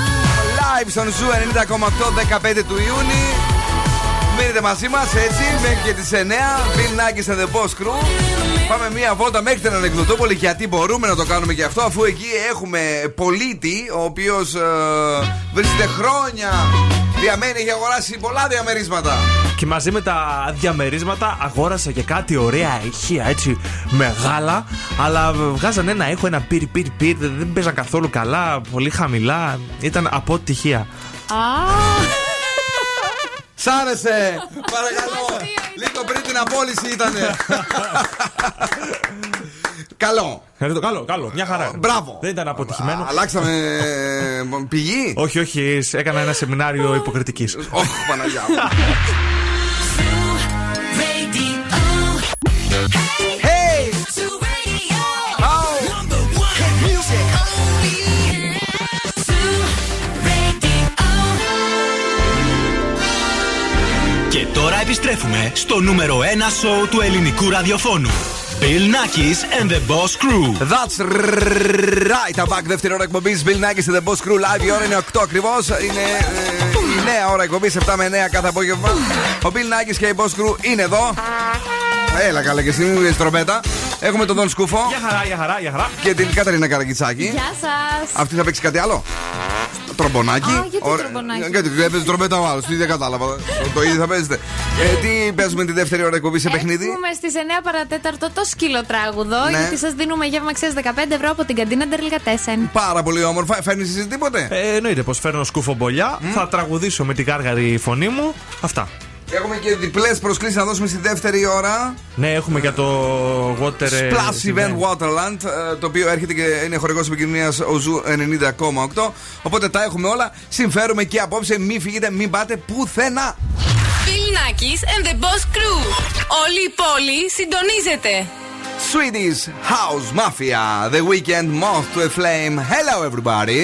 Live στον Zoo 90,8 15 του Ιούνιου. Μείνετε μαζί μας έτσι μέχρι και τις 9. Bill Nakis and the Boss Crew. Πάμε μία βόλτα μέχρι την Ανεκδοτόπολη γιατί μπορούμε να το κάνουμε και αυτό αφού εκεί έχουμε πολίτη ο οποίος βρίσκεται χρόνια διαμένει, έχει αγοράσει πολλά διαμερίσματα. Και μαζί με τα διαμερίσματα αγόρασα και κάτι ωραία ηχεία έτσι μεγάλα. Αλλά βγάζαν ένα ήχο, ένα πυρ πυρ πυρ. Δεν παίζαν καθόλου καλά, πολύ χαμηλά. Ήταν από οτυχία. Σ' άρεσε! Παρακαλώ! Λίγο πριν την απόλυση ήτανε. Καλό. Καλό, καλό, καλό. Μια χαρά. Μπράβο. Δεν ήταν αποτυχημένο. Αλλάξαμε ε, πηγή. όχι, όχι. Έκανα ένα σεμινάριο υποκριτικής. Όχι, Παναγιά Και τώρα επιστρέφουμε στο νούμερο 1 σοου του ελληνικού ραδιοφώνου. Bill Nackis and the Boss Crew. That's right. I'm back. Δεύτερη ώρα εκπομπής Bill Nackis and the Boss Crew live. Η ώρα είναι 8 ακριβώς. Είναι ε, η νέα ώρα εκπομπής 7 με 9 κάθε απόγευμα. Ο Bill Nackis και η Boss Crew είναι εδώ. Έλα καλά και εσύ, μην τρομπέτα. Έχουμε τον Δον Σκούφο. Για χαρά, για χαρά, για χαρά. Και την Καταρίνα Καραγκιτσάκη. Γεια σας. Αυτή θα παίξει κάτι άλλο; Τρομπονάκι. Α, γιατί Ωραία. τρομπονάκι; Γιατί έπαιζε τρομπέτα ο άλλος. Τι δεν κατάλαβα. το ίδιο θα παίζετε. Ε, τι παίζουμε τη δεύτερη ώρα εκπομπή σε παιχνίδι; Έχουμε στις 9 παρατέταρτο το σκυλοτράγουδο. Ναι. Γιατί σας δίνουμε γεύμα αξία 15 ευρώ από την καντίνα Ντερλικατέσεν. Πάρα πολύ όμορφα. Φέρνει εσύ τίποτε; Ε, εννοείται πως φέρνω σκούφο μπολιά. Θα τραγουδήσω με την κάργαρη φωνή μου. Αυτά. Έχουμε και διπλές προσκλήσεις να δώσουμε στη δεύτερη ώρα. Ναι, έχουμε για το Water. ε, Splash Event Waterland, ε, το οποίο έρχεται και είναι χορηγός επικοινωνίας ο Zoo 90,8. Οπότε τα έχουμε όλα. Συμφέρουμε και απόψε. Μην φύγετε, μην πάτε πουθενά. Bill Nakis and the Boss Crew. Όλη η πόλη συντονίζεται. Swedish House Mafia, The Weeknd Moth to a Flame. Hello, everybody.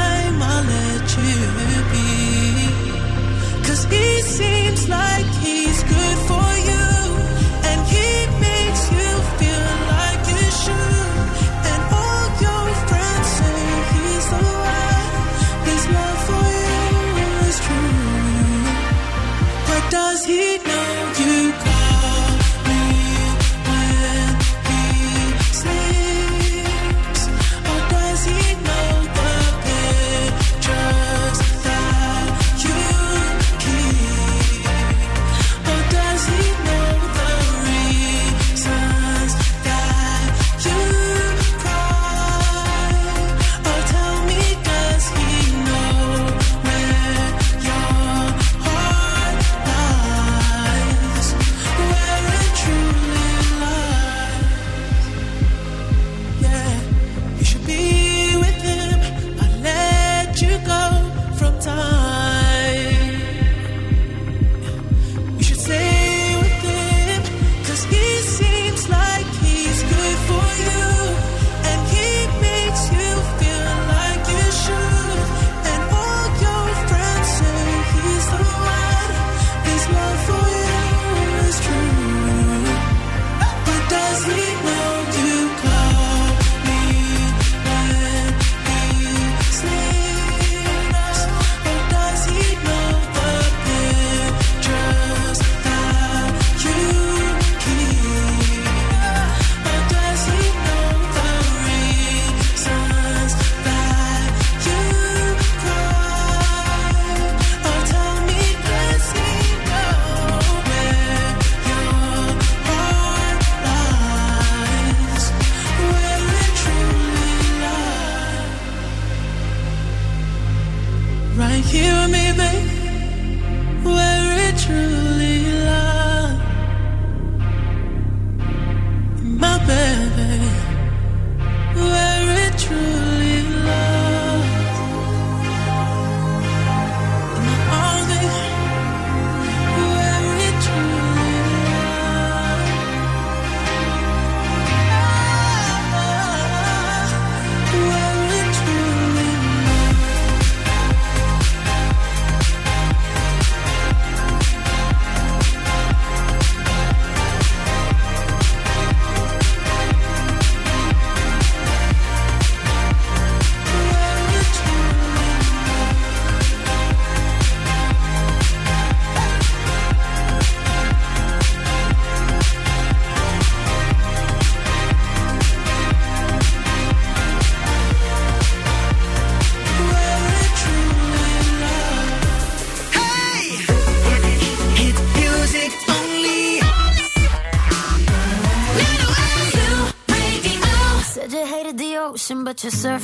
he seems like he's good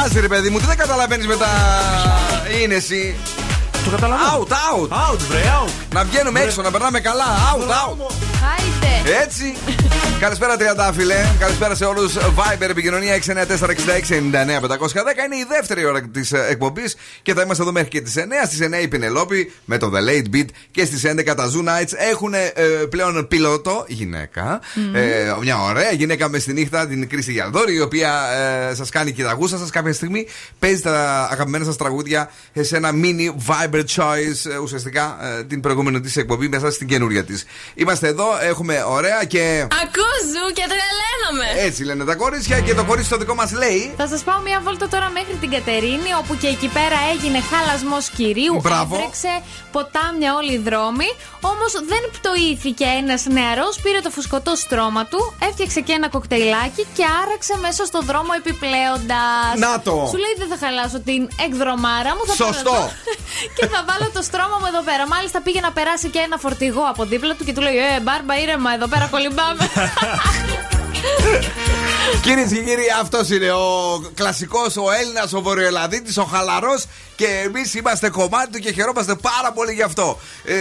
Out, το φωνάζει ρε παιδί μου. Τι δεν καταλαβαίνεις με τα. Είναι εσύ. Το καταλαβαίνω. Out, out. Out, βρε, out. Να βγαίνουμε έξω, να περνάμε καλά. Out, out. Άιτε. Έτσι. Καλησπέρα, Τριαντάφυλλε. Καλησπέρα σε όλους. Viber επικοινωνία 694-6699-510. Είναι η δεύτερη ώρα της εκπομπής και θα είμαστε εδώ μέχρι και τις 9. Στις 9 η Πινελόπη με το The Late Beat και στις 11 τα Zoo Nights έχουν ε, πλέον πιλότο γυναίκα. Ε, μια ωραία γυναίκα μες στη νύχτα, την Κρίστη Γιαλδόρη, η οποία ε, σας κάνει και τα γούστα σας κάποια στιγμή. Παίζει τα αγαπημένα σας τραγούδια σε ένα mini Viber Choice, ε, ουσιαστικά ε, την προηγούμενη της εκπομπή μέσα στην καινούρια της. Είμαστε εδώ, έχουμε ωραία και. Ακούς ζου και τρελαίνομαι. Έτσι λένε τα κορίτσια και το κορίτσι το δικό μας λέει. Θα σας πάω μια βόλτα τώρα μέχρι την Κατερίνη, όπου και εκεί πέρα έγινε χάλασμος κυρίου. Μπράβο. Έτρεξε ποτάμια όλοι οι δρόμοι. Όμως δεν πτωήθηκε ένας νεαρός, πήρε το φουσκωτό στρώμα του, έφτιαξε και ένα κοκτέιλάκι και άραξε μέσα στο δρόμο επιπλέοντας. Να το! Σου λέει δεν θα χαλάσω την εκδρομάρα μου. Θα πάρω Σωστό. το- και θα βάλω το στρώμα μου εδώ πέρα. Μάλιστα πήγε να περάσει και ένα φορτηγό από δίπλα του και του λέει Ε, μπάρμπα ήρεμα, εδώ πέρα κολυμπάμε. Κυρίες και κύριοι, αυτός είναι ο κλασικός, ο Έλληνας, ο Βορειοελλαδίτης, ο χαλαρός και εμείς είμαστε κομμάτι του και χαιρόμαστε πάρα πολύ γι' αυτό. Ε,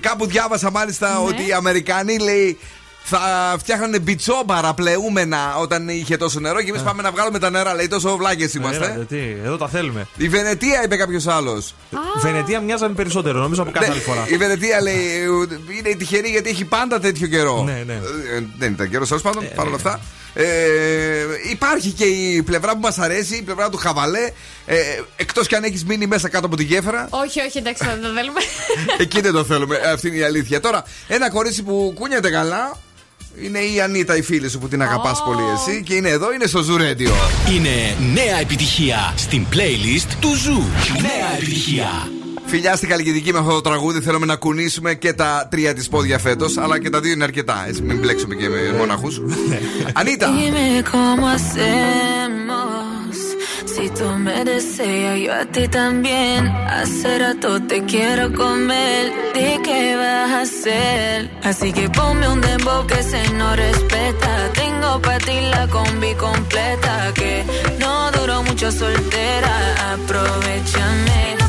κάπου διάβασα μάλιστα ότι οι Αμερικανοί λέει. Θα φτιάχνανε μπιτσόμπαρα πλεούμενα όταν είχε τόσο νερό και εμείς πάμε να βγάλουμε τα νερά. Λέει τόσο βλάκες είμαστε. Έλατε, τι, εδώ τα θέλουμε. Η Βενετία είπε κάποιος άλλος. Βενετία μοιάζαμε περισσότερο, νομίζω από κάθε άλλη φορά. Η Βενετία λέει είναι τυχερή γιατί έχει πάντα τέτοιο καιρό. Ναι, ναι. Ε, δεν ήταν καιρός, τέλος πάντων, παρόλα αυτά. Ε, υπάρχει και η πλευρά που μας αρέσει, η πλευρά του χαβαλέ. Ε, Εκτός κι αν έχεις μείνει μέσα κάτω από την γέφυρα. όχι, όχι, εντάξει, δεν το θέλουμε. Εκεί δεν το θέλουμε. Αυτή είναι η αλήθεια. Τώρα, ένα κορίτσι που κούνιαται καλά είναι η Ανίτα, η φίλη σου που την αγαπάς πολύ εσύ και είναι εδώ, είναι στο Zoo Radio. Είναι νέα επιτυχία στην playlist του Zoo. Νέα επιτυχία. Φιλιά στην Χαλκιδική με αυτό το τραγούδι. Θέλουμε να κουνήσουμε και τα τρία της πόδια φέτος, αλλά και τα δύο είναι αρκετά. Έτσι, μην μπλέξουμε και με μοναχούς. Ανίτα! Dime cómo hacemos. Si tú me deseas, yo a ti también. Hace rato te quiero comer. ¿De qué vas a hacer? Así que ponme un dembow que se no respeta. Tengo para ti la combi completa. Que no duró mucho soltera. Aprovechame.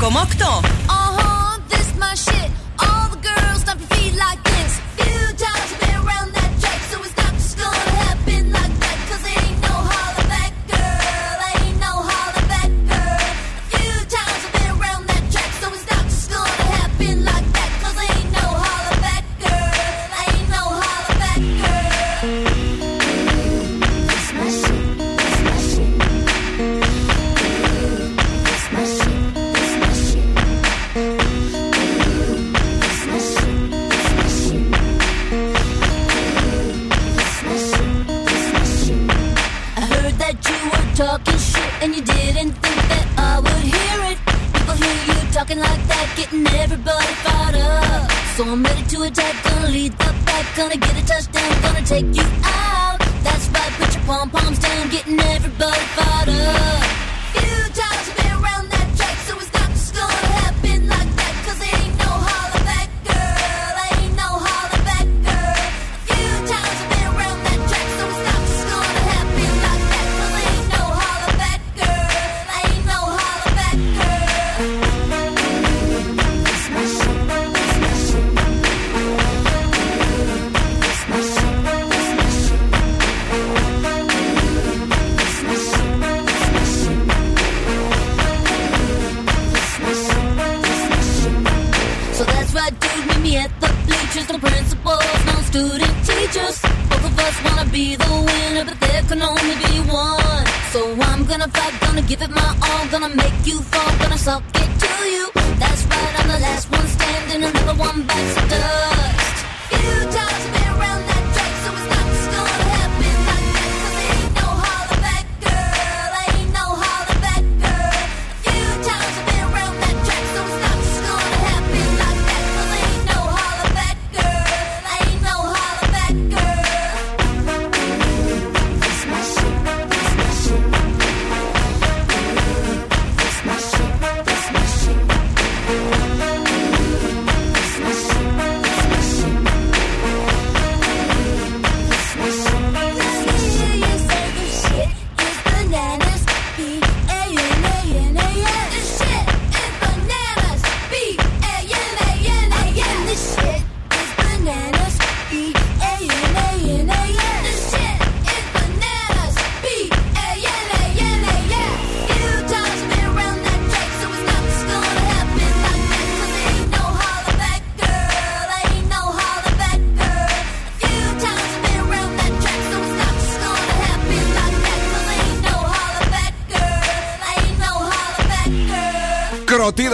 como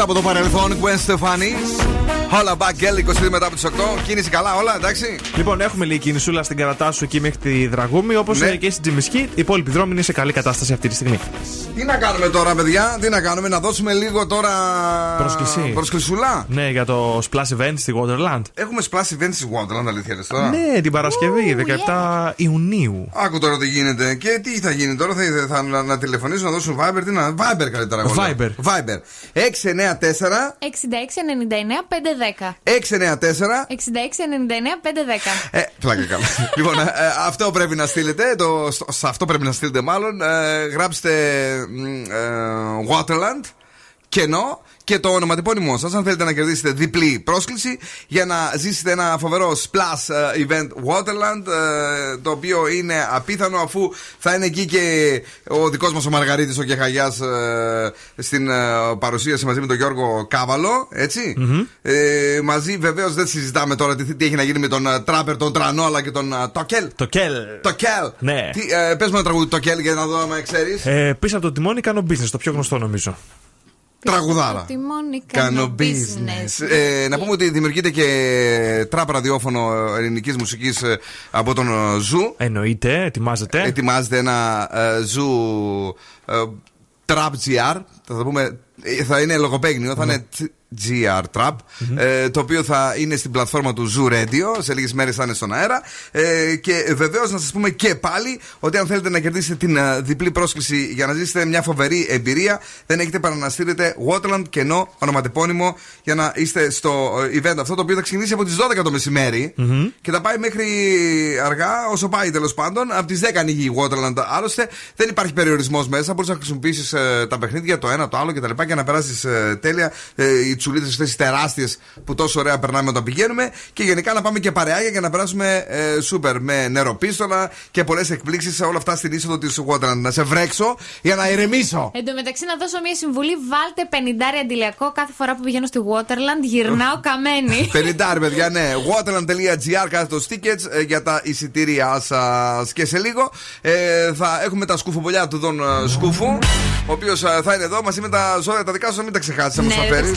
από το παρελθόν, Gwen Stefani. Όλα back girl 22 μετά από τις 8. Κίνηση καλά, όλα εντάξει. Λοιπόν, έχουμε λίγη κινησούλα στην Καρατάσου εκεί μέχρι τη Δραγούμη. Όπως Ναι. και στην Τζιμισχή. Οι υπόλοιποι δρόμοι είναι σε καλή κατάσταση αυτή τη στιγμή. Τι να κάνουμε τώρα, παιδιά, τι να κάνουμε, να δώσουμε λίγο τώρα. Πρόσκληση. Προσκλησουλά. Ναι, για το Splash Event στη Waterland. Έχουμε σπλάσει event στη Wonderland, αλήθεια λες τώρα. Ναι, την Παρασκευή, 17 Ιουνίου. Άκου τώρα τι γίνεται. Και τι θα γίνει τώρα, θα, θα, να, να τηλεφωνήσουν να δώσουν Viber, τι να. Viber καλύτερα. εγώ λέω. Viber. Viber. 694 66 99 510. 694 66 99 510. Ε, πλάκα καλά. λοιπόν, ε, ε, αυτό πρέπει να στείλετε. Το, στο- σε αυτό πρέπει να στείλετε μάλλον. Ε, γράψτε μ, ε, Waterland, κενό και το ονοματεπώνυμό σας. Αν θέλετε να κερδίσετε διπλή πρόσκληση για να ζήσετε ένα φοβερό splash ε, event Waterland, ε, το οποίο είναι απίθανο αφού θα είναι εκεί και ο δικός μας ο Μαργαρίτης ο Κεχαγιάς στην ε, παρουσίαση μαζί με τον Γιώργο Κάβαλο. Έτσι. Ε, μαζί βεβαίως δεν συζητάμε τώρα τι, τι έχει να γίνει με τον ε, Τράπερ, τον Τρανόλα και τον ε, Τοκέλ. Το Κέλ. Το Κέλ. Ναι. Τι, ε, πες μου ένα τραγούδι το Κέλ για να δω άμα ξέρεις. Ε, πίσω από το τιμόνι κάνω business, το πιο γνωστό νομίζω. Τραγουδάρα. Τιμόνι Κάνω business. Ε, να πούμε ότι δημιουργείται και τραπ ραδιόφωνο ελληνικής μουσικής από τον ε, Zoo. Εννοείται, ετοιμάζεται. Ετοιμάζεται ένα ε, Zoo ε, Trap GR. Θα το πούμε. ε, Θα είναι λογοπαίγνιο, θα είναι GR Trap. ε, το οποίο θα είναι στην πλατφόρμα του Zoo Radio. Σε λίγες μέρες θα είναι στον αέρα. Ε, και βεβαίως να σας πούμε και πάλι ότι αν θέλετε να κερδίσετε την ε, διπλή πρόσκληση για να ζήσετε μια φοβερή εμπειρία, δεν έχετε παρά να στείλετε Waterland κενό ονοματεπώνυμο για να είστε στο ε, event αυτό το οποίο θα ξεκινήσει από τις 12 το μεσημέρι και θα πάει μέχρι αργά όσο πάει τέλος πάντων. Από τις 10 ανοίγει η Waterland. Άλλωστε δεν υπάρχει περιορισμός μέσα. Μπορείς να χρησιμοποιήσεις τα παιχνίδια το ένα, το άλλο κτλ. Και, να περάσεις τέλεια. Ε, οι τσουλίτε αυτές τις τεράστιες που τόσο ωραία περνάμε όταν πηγαίνουμε. Και γενικά να πάμε και παρεάγια για να περάσουμε ε, σούπερ με νεροπίστολα και πολλές εκπλήξεις όλα αυτά στην είσοδο της Waterland. Να σε βρέξω για να ηρεμήσω. Εν τω μεταξύ, να δώσω μια συμβουλή. Βάλτε 50 αντιλιακό κάθε φορά που πηγαίνω στη Waterland. Γυρνάω καμένη. 50 παιδιά, ναι. Waterland.gr κάθετος tickets ε, για τα εισιτήριά σας. Και σε λίγο ε, θα έχουμε τα σκουφοπολιά του Δον ε, Σκούφου, ο οποίος θα είναι εδώ μαζί με τα ζώα τα δικά σου, να μην τα ξεχάσεις, να μα Ναι, τα δεν φέρει.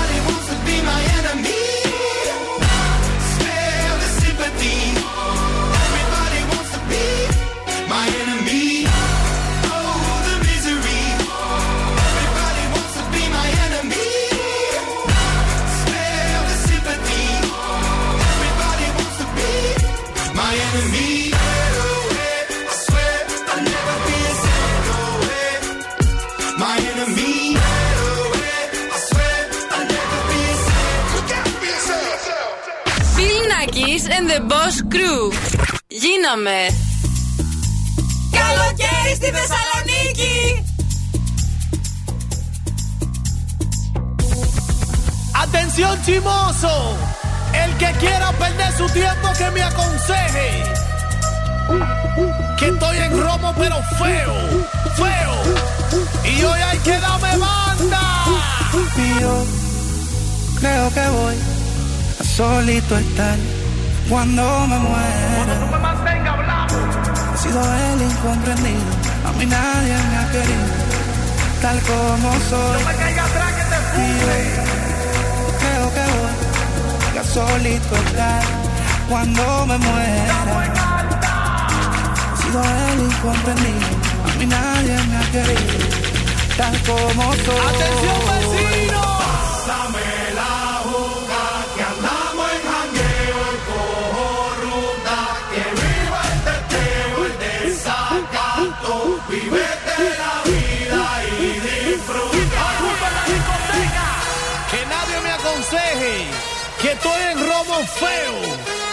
the Boss Crew. Γίναμε. Καλοκαίρι στη Θεσσαλονίκη! Atención chimoso, el que quiera perder su tiempo que me aconseje. Que estoy en romo pero feo, feo. Y hoy hay que darme banda. Y yo creo que voy a solito estar cuando me muera. He sido el incomprendido, a mí nadie me ha querido, tal como soy. Y yo creo que voy a solito estar cuando me muera. He sido el incomprendido, a mí nadie me ha querido, tal como soy. Atención vecino. Pásame aconseje que estoy en feo, feo,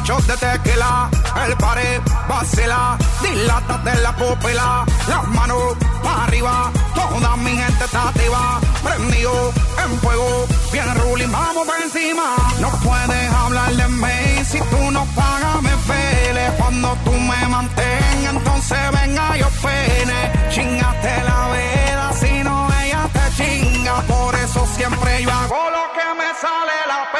muchos de tequila, el pared, vacila, dilátate la pupila, las manos para arriba, toda mi gente está activa, prendido en fuego, viene ruling, vamos por encima, no puedes hablar de mí, si tú no pagas me pele, cuando tú me mantengas, entonces venga yo pene, chingate la vela, si no ella te chinga, por eso siempre yo hago lo que me sale la pena.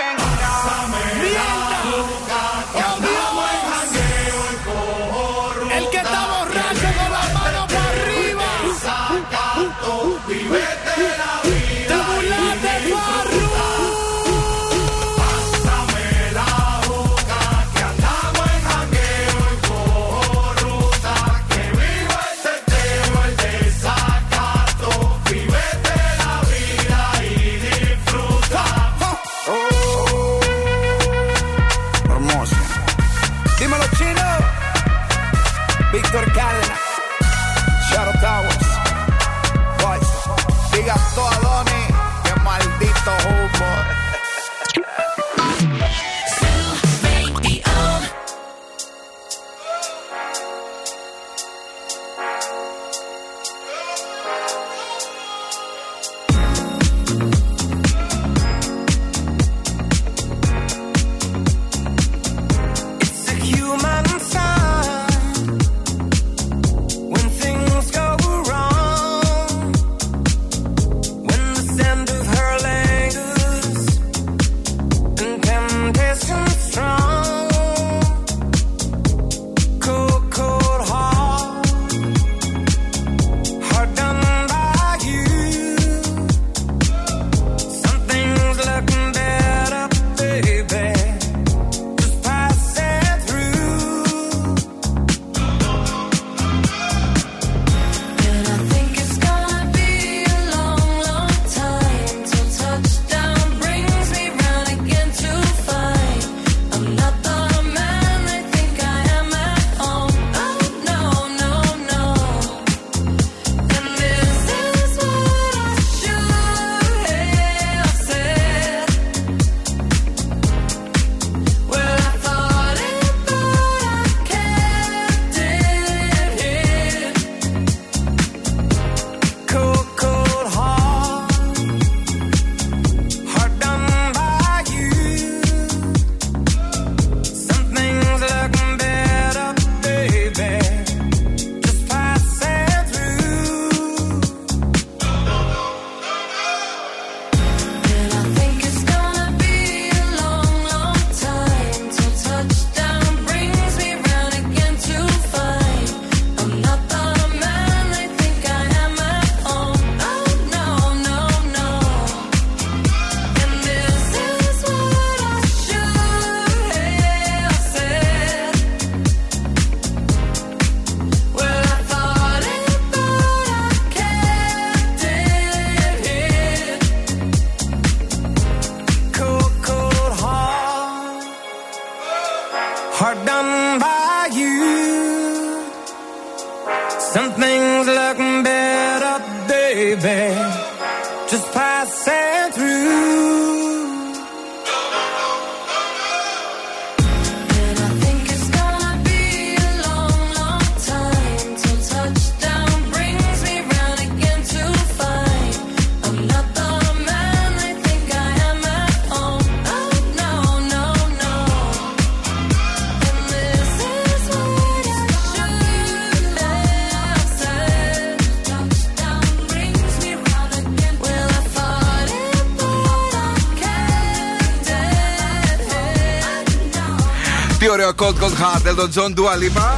Ωραίο Cold Cold Heart, Elton John, Dua Lipa.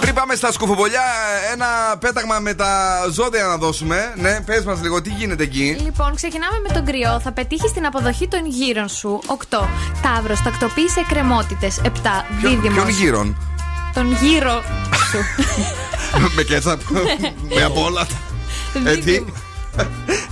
Πριν πάμε στα σκουφομπολιά, ένα πέταγμα με τα ζώδια να δώσουμε. Ναι, πες μας λίγο, τι γίνεται εκεί; Λοιπόν, ξεκινάμε με τον κρυό. Θα πετύχεις την αποδοχή των γύρων σου. 8. Ταύρος, τακτοποίησε εκκρεμότητες. 7. Δίδυμος. Ποιον γύρων; Τον γύρο σου. με κέτσαπ. με απ' όλα. Ε, τι;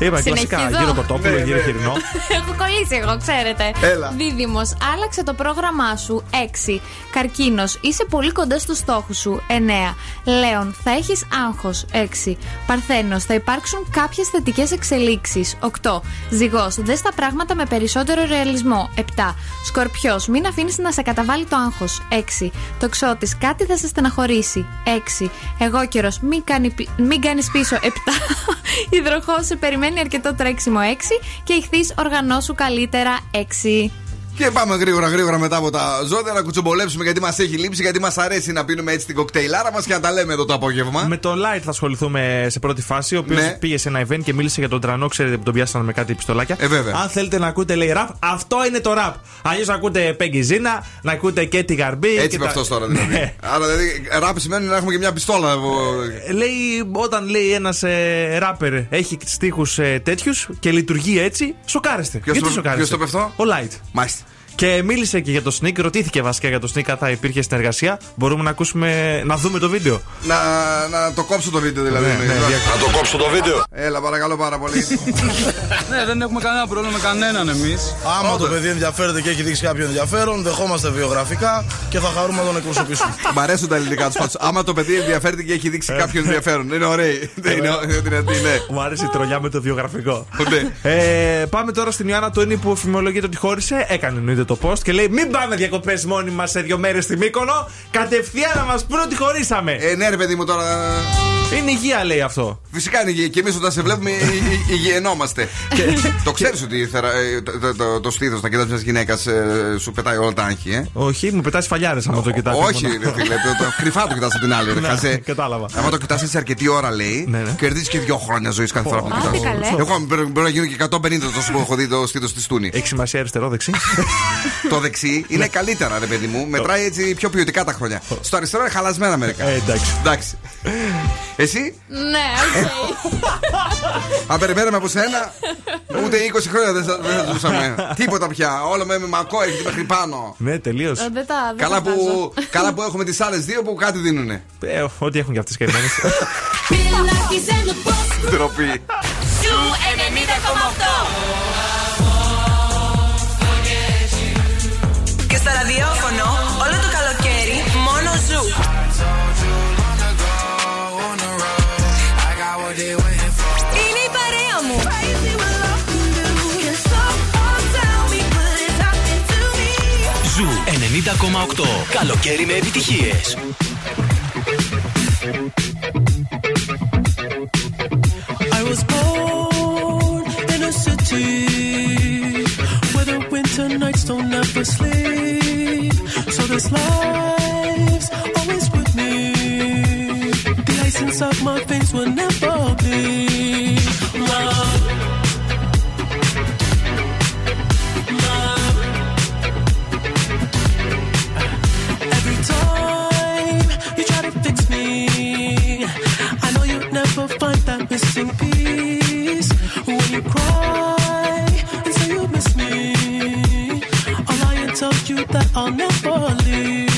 Είπα κλασικά Συνεχίζω. γύρω κοτόπουλο, Ναι, γύρω ναι. χοιρινό. Έχω κολλήσει εγώ, ξέρετε. Έλα. Δίδυμος, άλλαξε το πρόγραμμά σου. 6. Καρκίνος, είσαι πολύ κοντά στους στόχους σου. 9. Λέων, θα έχεις άγχος. 6. Παρθένος, θα υπάρξουν κάποιες θετικές εξελίξεις. 8. Ζυγός, δες τα πράγματα με περισσότερο ρεαλισμό. 7. Σκορπιός, μην αφήνεις να σε καταβάλει το άγχος. 6. Τοξότη, κάτι θα σε στεναχωρήσει. 6. Εγώ καιρο, μην, κάνει, πι- μην κάνεις πίσω. 7. Υδροχός, σε περιμένει αρκετό τρέξιμο. 6. Και ηχθείς, οργανώσου καλύτερα. 6. Και πάμε γρήγορα γρήγορα μετά από τα ζώδια να κουτσομπολέψουμε γιατί μας έχει λείψει, γιατί μας αρέσει να πίνουμε έτσι την κοκτέιλάρα μας και να τα λέμε εδώ το απόγευμα. Με τον Light θα ασχοληθούμε σε πρώτη φάση, ο οποίος Ναι. πήγε σε ένα event και μίλησε για τον τρανό, ξέρετε που τον πιάσανε με κάτι πιστολάκια. Ε, βέβαια. Αν θέλετε να ακούτε, λέει ραπ, αυτό είναι το ραπ. Αλλιώς να ακούτε Peggy Zina, να ακούτε και τη Γαρμπή. Έτσι και με τα- αυτός τώρα δηλαδή. Ναι. Άρα δηλαδή ράπ σημαίνει να έχουμε και μια πιστόλα. Ε, Λέει, όταν λέει ένας ε, ράπερ έχει στίχους ε, τέτοιους και λειτουργεί έτσι, σοκάρεστε. Ποιος Γιατί το- σοκάρεστε; ποιος το είπε αυτό; Ο Light. Μάλιστα. Και μίλησε και για το Sneak, ρωτήθηκε βασικά για το Sneak αν θα υπήρχε συνεργασία. Μπορούμε να ακούσουμε, να δούμε το βίντεο. Να, να το κόψω το βίντεο δηλαδή. Ναι, ναι, διακόπτω. να το κόψω το βίντεο. Έλα, παρακαλώ πάρα πολύ. Ναι, δεν έχουμε κανένα πρόβλημα με κανέναν εμείς. Άμα το παιδί ενδιαφέρεται και έχει δείξει κάποιο ενδιαφέρον, δεχόμαστε βιογραφικά και θα χαρούμε να τον εκπροσωπήσουμε. Μ' αρέσουν τα ελληνικά τους πάντως. Άμα το παιδί ενδιαφέρεται και έχει δείξει κάποιο ενδιαφέρον. Είναι ωραίοι. Δεν είναι είναι δυνατή, ναι. Μου άρεσε η τρολιά με το βιογραφικό. Ναι. ε, πάμε τώρα στην Ιωάννα Τόνι που φημολογείται ότι χώρισε. Έκανε εννοείται το post και λέει: Μην πάμε διακοπές μόνοι μας σε δύο μέρες στη Μύκονο. Κατευθείαν να μας πούνε ότι χωρίσαμε. Ε, ναι, ρε παιδί μου τώρα. Είναι υγεία, λέει αυτό. Φυσικά είναι υγεία. Και εμείς όταν σε βλέπουμε υγ- υγ- υγιαινόμαστε. το ξέρεις ότι η θερα- ε, το, το, το, το στήθος να κοιτά μια γυναίκας σου πετάει όλα τα άγχη, ε; Όχι, μου πετάει φαλιάρες άμα το κοιτάξει. Όχι, ρε φίλε, το, το, κρυφά το κοιτάς από την άλλη. Ρε, Ναι, χαζέ. κατάλαβα. Άμα το κοιτάς έτσι αρκετή ώρα, λέει, Ναι, ναι. κερδίζεις και δύο χρόνια ζωής κάθε φορά που το Άντε κοιτάς. καλές. Εγώ πρέπει πρέπει να γίνω και 150 τόσο που έχω δει το στήθος της Τούνη. Έχει σημασία αριστερό-δεξί. Το δεξί είναι καλύτερα, ρε παιδί μου. Μετράει έτσι πιο ποιοτικά τα χρόνια. Στο αριστερό είναι χαλασμένα μερικά. Ε, εντάξει. Εντάξει. Εσύ, Ναι, οκ. αν περιμέναμε από σένα, ούτε 20 χρόνια δεν θα δεν θα ζούσαμε. Τίποτα πια. Όλο με με μακό έρχεται μέχρι πάνω. ναι, τελείως. Ε, Δεν τα δεν Καλά τα βάζω. που, καλά που έχουμε τις άλλες δύο που κάτι δίνουνε. Ε, ό,τι έχουν και αυτές καημένες. Ντροπή. Σου 90,8 στο ραδιόφωνο όλο το καλοκαίρι μόνο Zoo Είναι η παρέα μου Zoo 90,8. Καλοκαίρι με επιτυχίες. I was born in a city where the don't ever sleep. So this life's always with me. The ice inside my veins will never bleed. Every time you try to fix me, I know you'll never find that missing piece. When you cry that I'll never leave.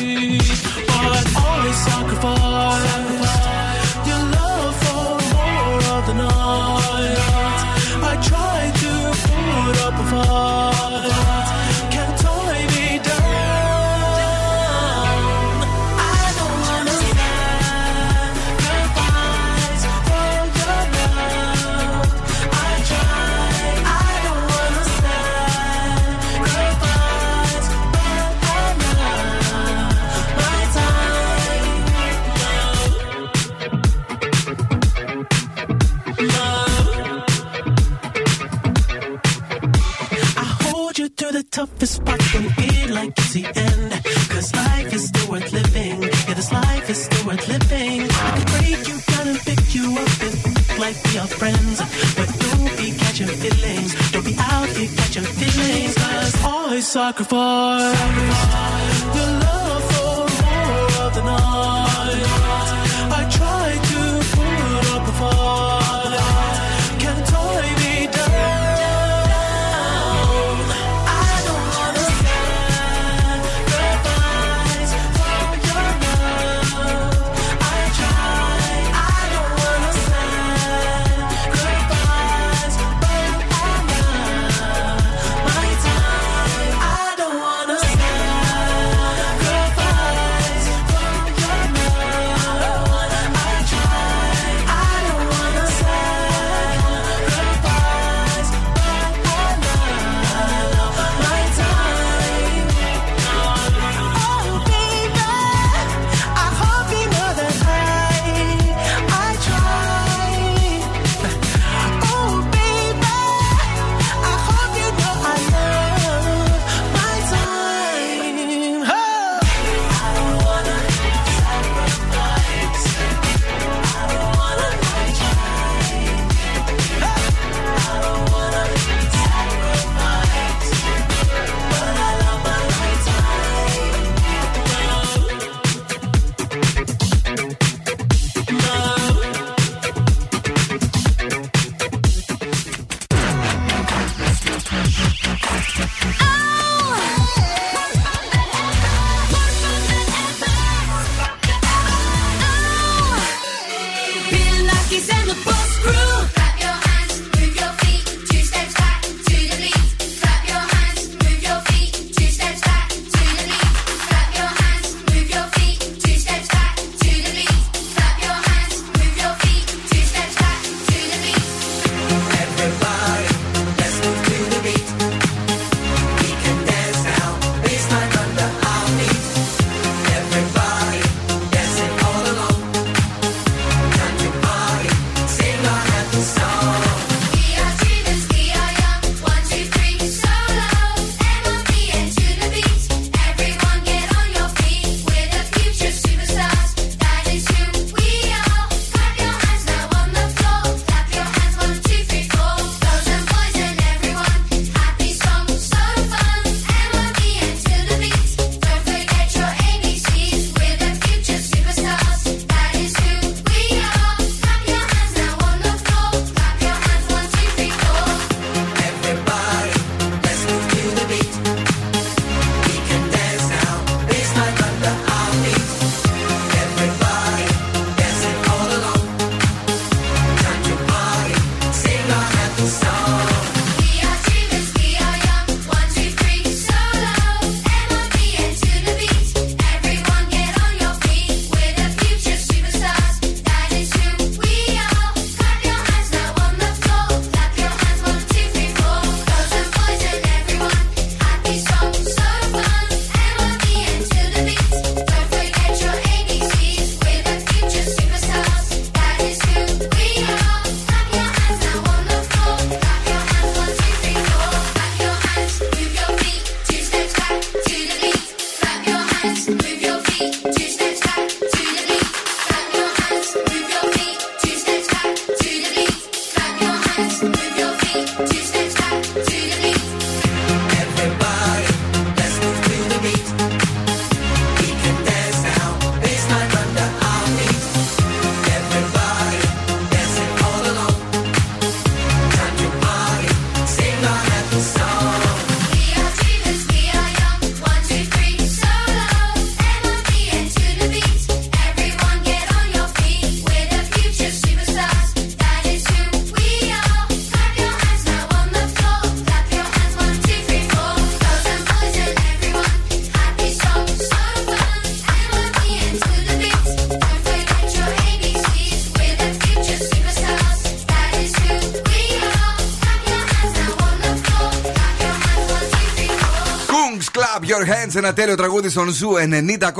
τέλειο τραγούδι στον Zoo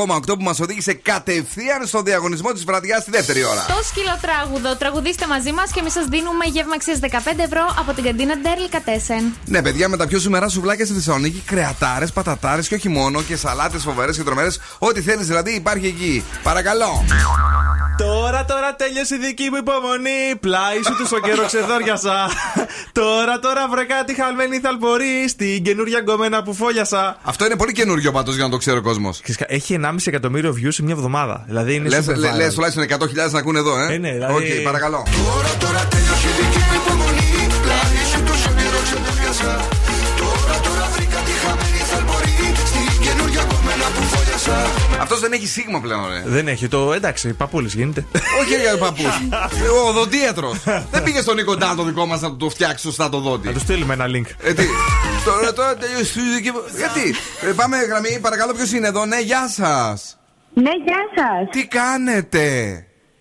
90,8 που μας οδήγησε κατευθείαν στον διαγωνισμό της βραδιάς στη δεύτερη ώρα. Το σκυλοτράγουδο. Τραγουδίστε μαζί μας και εμείς σας δίνουμε γεύμα 15 ευρώ από την καντίνα Ντερλικατέσεν. Ναι, παιδιά, με τα πιο ζουμερά σουβλάκια στη Θεσσαλονίκη, κρεατάρες, πατατάρες και όχι μόνο και σαλάτες φοβερές και τρομερές. Ό,τι θέλεις δηλαδή υπάρχει εκεί. Παρακαλώ. Τώρα, τώρα τέλειωσε η δική μου υπομονή. Πλάι σου τόσο καιρό ξεθώριασα τώρα, τώρα βρήκα τη χαμένη θαλπωρή. Στην καινούργια γκόμενα που φώλιασα. Αυτό είναι πολύ καινούριο πάντως για να το ξέρει ο κόσμος. Έχει 1,5 εκατομμύριο views σε μια εβδομάδα. Δηλαδή είναι Λες super viral. τουλάχιστον 100.000 να ακούνε εδώ, ε. Ε, ναι, δηλαδή- Οκ, παρακαλώ. Τώρα τώρα Αυτός δεν έχει σίγμα πλέον, ρε. Δεν έχει το. Εντάξει, παππούλης γίνεται. Όχι για παππού. Ο οδοντίατρο. Δεν πήγε στον Νίκο Ντάν το δικό μας να του το φτιάξει σωστά το δόντι. Να του στείλουμε ένα link. Ε, τι; Τώρα, τώρα τελείωσε η δική μου. Γιατί; Ε, πάμε γραμμή, παρακαλώ, ποιος είναι εδώ; Ναι, γεια σας. Ναι, γεια σας. Τι κάνετε;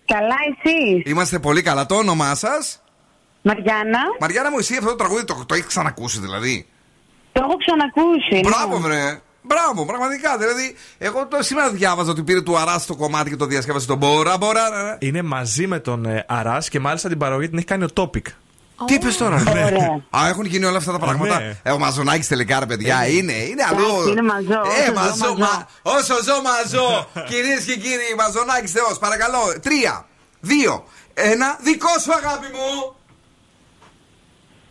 Καλά, εσύ. Είμαστε πολύ καλά. Το όνομά σας; Μαριάννα. Μαριάννα μου, εσύ αυτό το τραγούδι το, το έχεις ξανακούσει δηλαδή; Το έχω ξανακούσει. ναι. Μπράβο, βρε. Μπράβο, πραγματικά. Δηλαδή, εγώ το σήμερα διάβαζα ότι πήρε του Αράς το κομμάτι και το διασκεύασε τον Μπόρα. Μπόρα. ρε, ρε. Είναι μαζί με τον ε, Αράς και μάλιστα την παραγωγή την έχει κάνει ο Topic. Τι είπες τώρα, Ωραία. Α, έχουν γίνει όλα αυτά τα πράγματα. ναι. Ε, ο Μαζονάκης τελικά, ρε παιδιά, είναι, είναι αλλού. Εντάξει, είναι μαζό, Ε, όσο ζω, μαζό, μαζό. μα- όσο ζω, μαζό. Κυρίες και κύριοι, Μαζονάκης Θεός, παρακαλώ. Τρία, δύο, ένα, δικό σου αγάπη μου.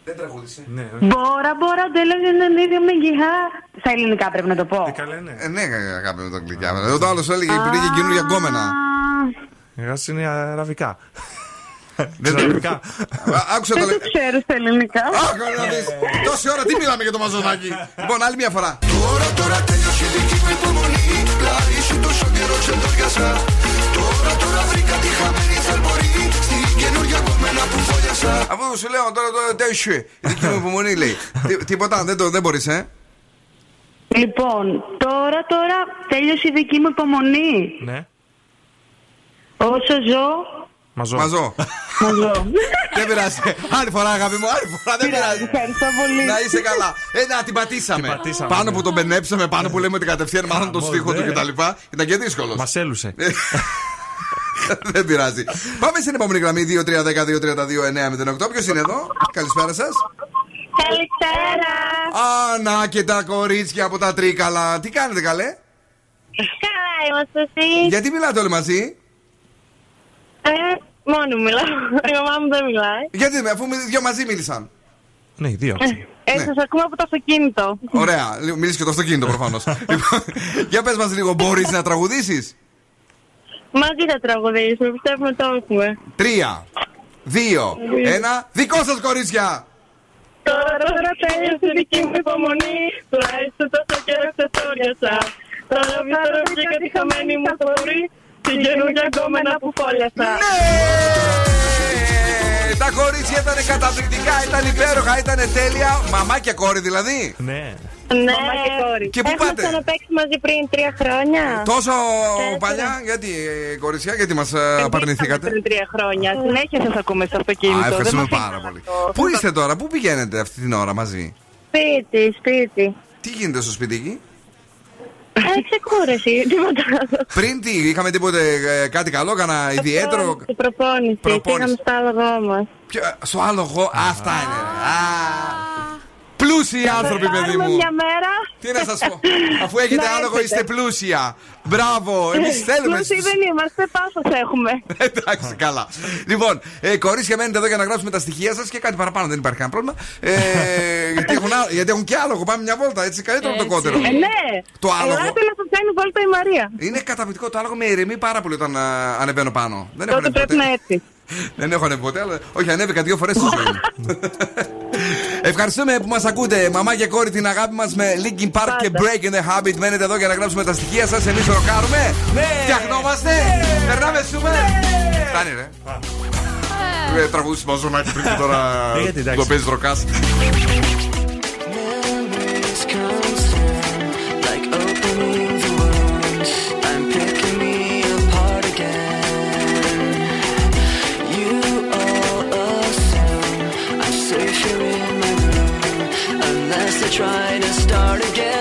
Δεν τραγούδισε. Ναι, Μπόρα, μπόρα, τέλος είναι ίδιο με γυχά. Στα ελληνικά πρέπει να το πω. καλά είναι. Ε, ναι, αγάπη μου το κλικιά. Εδώ το άλλος σου έλεγε επειδή είχε καινούργια γκόμενα. Εγώ είναι αραβικά. Δεν το αραβικά. Άκουσα το Δεν λέει. το ξέρω στα ελληνικά. Αχ, να δεις. Τόση ώρα τι μιλάμε για το Μαζονάκη. Λοιπόν, άλλη μια φορά. Τώρα τώρα τέλειωσε η δική μου υπομονή Πλάι σου τόσο καιρό ξεδόριασα Τώρα τώρα βρήκα τη χαμένη θαλπορή Στην καινούργια κομμένα που φόλιασα Αφού σου λέω τώρα το τέλειωσε. Η δική μου υπομονή λέει. Τι- Τίποτα, δεν, το- δεν μπορείς, ε; Λοιπόν, τώρα, τώρα τέλειωσε η δική μου υπομονή. Ναι. Όσο ζω, Μαζό. Μαζό. μαζό. Δεν πειράζει. Άλλη φορά, αγάπη μου, άλλη φορά. Δεν πειράζει. Ευχαριστώ πολύ. Να είσαι καλά. Ε, να την πατήσαμε. Την πατήσαμε, Πάνω ναι. που τον μπενέψαμε, πάνω που λέμε ότι κατευθείαν μάθαμε τον Γαμώ, στίχο του ναι. κτλ. Ήταν και δύσκολος. Μας έλουσε. Δεν πειράζει. Πάμε στην επόμενη γραμμή 2-3-10-2-32-9-08. Ποιος είναι εδώ, καλησπέρα σας. Καλησπέρα. Α, να και τα κορίτσια από τα τρίκαλα. Τι κάνετε, καλέ; Καλά είμαστε εσύ. Γιατί μιλάτε όλοι μαζί; Ε, μόνο μου μιλάω. Η μαμά μου δεν μιλάει. Γιατί, αφού οι δυο μαζί μίλησαν. Ναι, οι δύο. Ε, Ναι. σας ακούμε από το αυτοκίνητο. Ωραία. Λίγο- Μίλησες και το αυτοκίνητο προφανώς. Για πες μας λίγο, μπορείς να τραγουδήσεις; Μαζί θα τραγουδήσουμε, πιστεύουμε το έχουμε. Τρία, δύο, ένα. Δικό σας κορίτσια. Τώρα τώρα τέλειωσε η δική μου υπομονή. Τουλάχιστον τόσο καιρό ξεθόριασα. Τώρα πιστεύω βρήκα τη χαμένη μου θωρή. Την καινούργια γκόμενα που φόλιασα. Ναι! Τα κορίτσια ήταν καταπληκτικά, ήταν υπέροχα, ήταν τέλεια. Μαμά και κόρη δηλαδή. Ναι. Ναι, και κόρη. Και πού Έχουμε πάτε; ξαναπαίξει μαζί πριν τρία χρόνια. Τόσο Τέσσερα. παλιά, γιατί ε, κορίτσια, γιατί μας Εμείς απαρνηθήκατε; Πριν τρία χρόνια. Συνέχεια σας ακούμε στο αυτοκίνητο. Α, ευχαριστούμε Δεν μας πάρα αφήνει πολύ. να το- Πού είστε τώρα, πού πηγαίνετε αυτή την ώρα μαζί; Σπίτι, σπίτι. Τι γίνεται στο σπίτι εκεί; Ε, ξεκούραση, τίποτα άλλο. Πριν τι, είχαμε τίποτε ε, κάτι καλό, κανένα ιδιαίτερο; Στην προπόνηση. Προπόνηση. Πήγαμε στο άλογό μας. Ποιο- Στο άλογο, αυτά είναι. Ρε. Α, Πλούσιοι άνθρωποι, παιδί μου. μια μέρα. Τι να σας πω. Αφού έχετε Να άλογο, έρθετε. είστε πλούσια. Μπράβο, εμείς θέλουμε. Πλούσιοι στους- δεν είμαστε, πάθος έχουμε. Εντάξει, καλά. Λοιπόν, ε, κορίτσια, μένετε εδώ για να γράψουμε τα στοιχεία σας και κάτι παραπάνω, δεν υπάρχει κανένα πρόβλημα. Ε, γιατί, έχουν, ά- γιατί έχουν και άλογο. Πάμε μια βόλτα, έτσι καλύτερο από το κότερο. Ε, ναι. Το άλογο. Ελάτε να σας κάνει βόλτα η Μαρία. Είναι καταπληκτικό το άλογο με ηρεμεί πάρα πολύ όταν α, ανεβαίνω πάνω. Δεν έχω Τότε ανέβει πρέπει ποτέ. να έρθεις. Δεν έχω ανέβει ποτέ, αλλά όχι, ανέβηκα δύο φορές στη ζωή μου. Ευχαριστούμε που μας ακούτε. Μαμά και κόρη την αγάπη μας με Linkin Park και Break in the Habit. Μένετε εδώ για να γράψουμε τα στοιχεία σας. Εμείς ροκάρουμε. Φτιαχνόμαστε. Περνάμε σούμε. Φτάνει, ρε. Ε, Τραγουδίσεις μαζονάκι πριν και τώρα Ε, γιατί, εντάξει. το παίζεις ροκάς. To try to start again.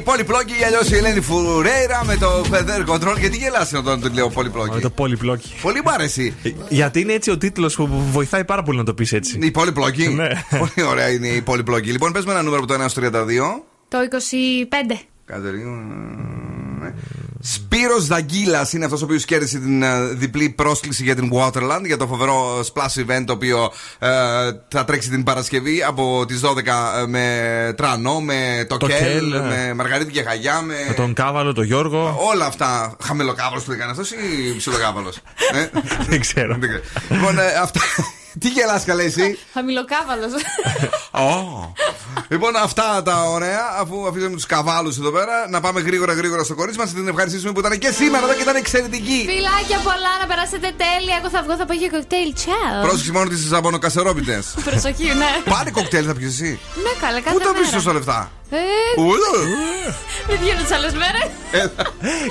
Η πολυπλόκη ή αλλιώς η Ελένη Φουρέιρα με το Feather Control. Γιατί γελάσαι όταν το λέω πολυπλόκη. Με το πολυπλόκη. Πολύ μου αρέσει. Γιατί είναι έτσι ο τίτλος που βοηθάει πάρα πολύ να το πεις έτσι. Η πολυπλόκη. Ναι. Πολύ ωραία είναι η πολυπλόκη. Λοιπόν, πες με ένα νούμερο από το 1 στο 32. Το 25. Κάτσε λίγο. Ναι. Σπύρος Δαγκίλα είναι αυτός ο οποίος κέρδισε την ε, διπλή πρόσκληση για την Waterland για το φοβερό splash event το οποίο ε, θα τρέξει την Παρασκευή από τις 12 ε, με Τρανό, με το, Το Κέλ, Κέλ, ναι. με Μαργαρίτη και Χαγιά, με. Με τον Κάβαλο, τον Γιώργο. Όλα αυτά. Χαμηλοκάβαλος που έκανε αυτός ή ψιλοκάβαλο. ε; Δεν ξέρω. λοιπόν, ε, αυτά. Τι γελάς καλέ εσύ; Χαμηλοκάβαλος. Ω. Λοιπόν, αυτά τα ωραία, αφού αφήσαμε τους καβάλους εδώ πέρα, να πάμε γρήγορα γρήγορα στο κορίτσι μας. Την ευχαριστήσουμε που ήταν και σήμερα εδώ και ήταν εξαιρετική. Φιλάκια πολλά, να περάσετε τέλεια. Εγώ θα βγω, θα πάω για κοκτέιλ. Τσάου. Πρόσεξε μόνο τις ζαμπονοκασερόπιτε. Προσοχή, ναι. Πάλι κοκτέιλ θα πιεις εσύ. Ναι, καλά, κάθε Πού τα μέρα. βρει τόσα λεφτά; Ε, Ούλα. δεν βγαίνω τις άλλες μέρες.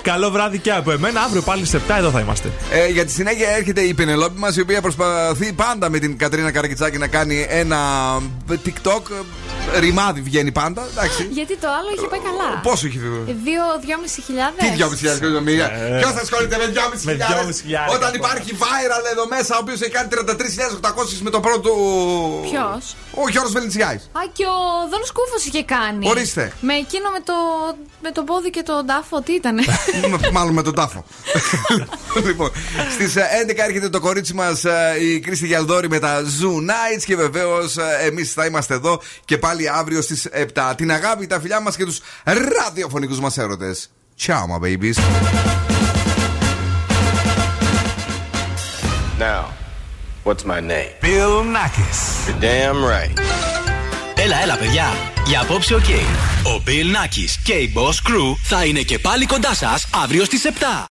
Καλό βράδυ και από εμένα. Αύριο πάλι σε 7 εδώ θα είμαστε. Ε, για τη συνέχεια έρχεται η Πενελόπη μας, η οποία προσπαθεί πάντα με την Κατρίνα Καρακιτσάκη να κάνει ένα TikTok. Ρημάδι βγαίνει πάντα. Εντάξει. Γιατί το άλλο είχε πάει καλά. Πόσο έχει βγει; Δύο, δυόμιση χιλιάδες. Τι 2.500 εκατομμύρια. Ε. Ποιος ασχολείται με 2.500 Με 2.500. Όταν υπάρχει viral εδώ μέσα, ο οποίος έχει κάνει 33.800 με το πρώτο. Ποιος; Ο Γιώργος Βελεντσιάη. Α, και ο Δόν Σκούφο είχε κάνει. Ορίστε. Με εκείνο με το, με το πόδι και τον τάφο, τι ήταν. Μάλλον με τον τάφο. λοιπόν, στις 11 έρχεται το κορίτσι μας η Κρίστη Γιαλδόρη με τα Zoo Nights και βεβαίως εμείς θα είμαστε εδώ και πάλι αύριο στις 7. Την αγάπη, τα φιλιά μας και τους ραδιοφωνικούς μας έρωτες. Ciao, my babies. Now, what's my name? Bill Nakis. You're damn right. Έλα, έλα, παιδιά. Για απόψε, οκ. Ο Bill Nakis και η Boss Crew θα είναι και πάλι κοντά σας αύριο στις 7.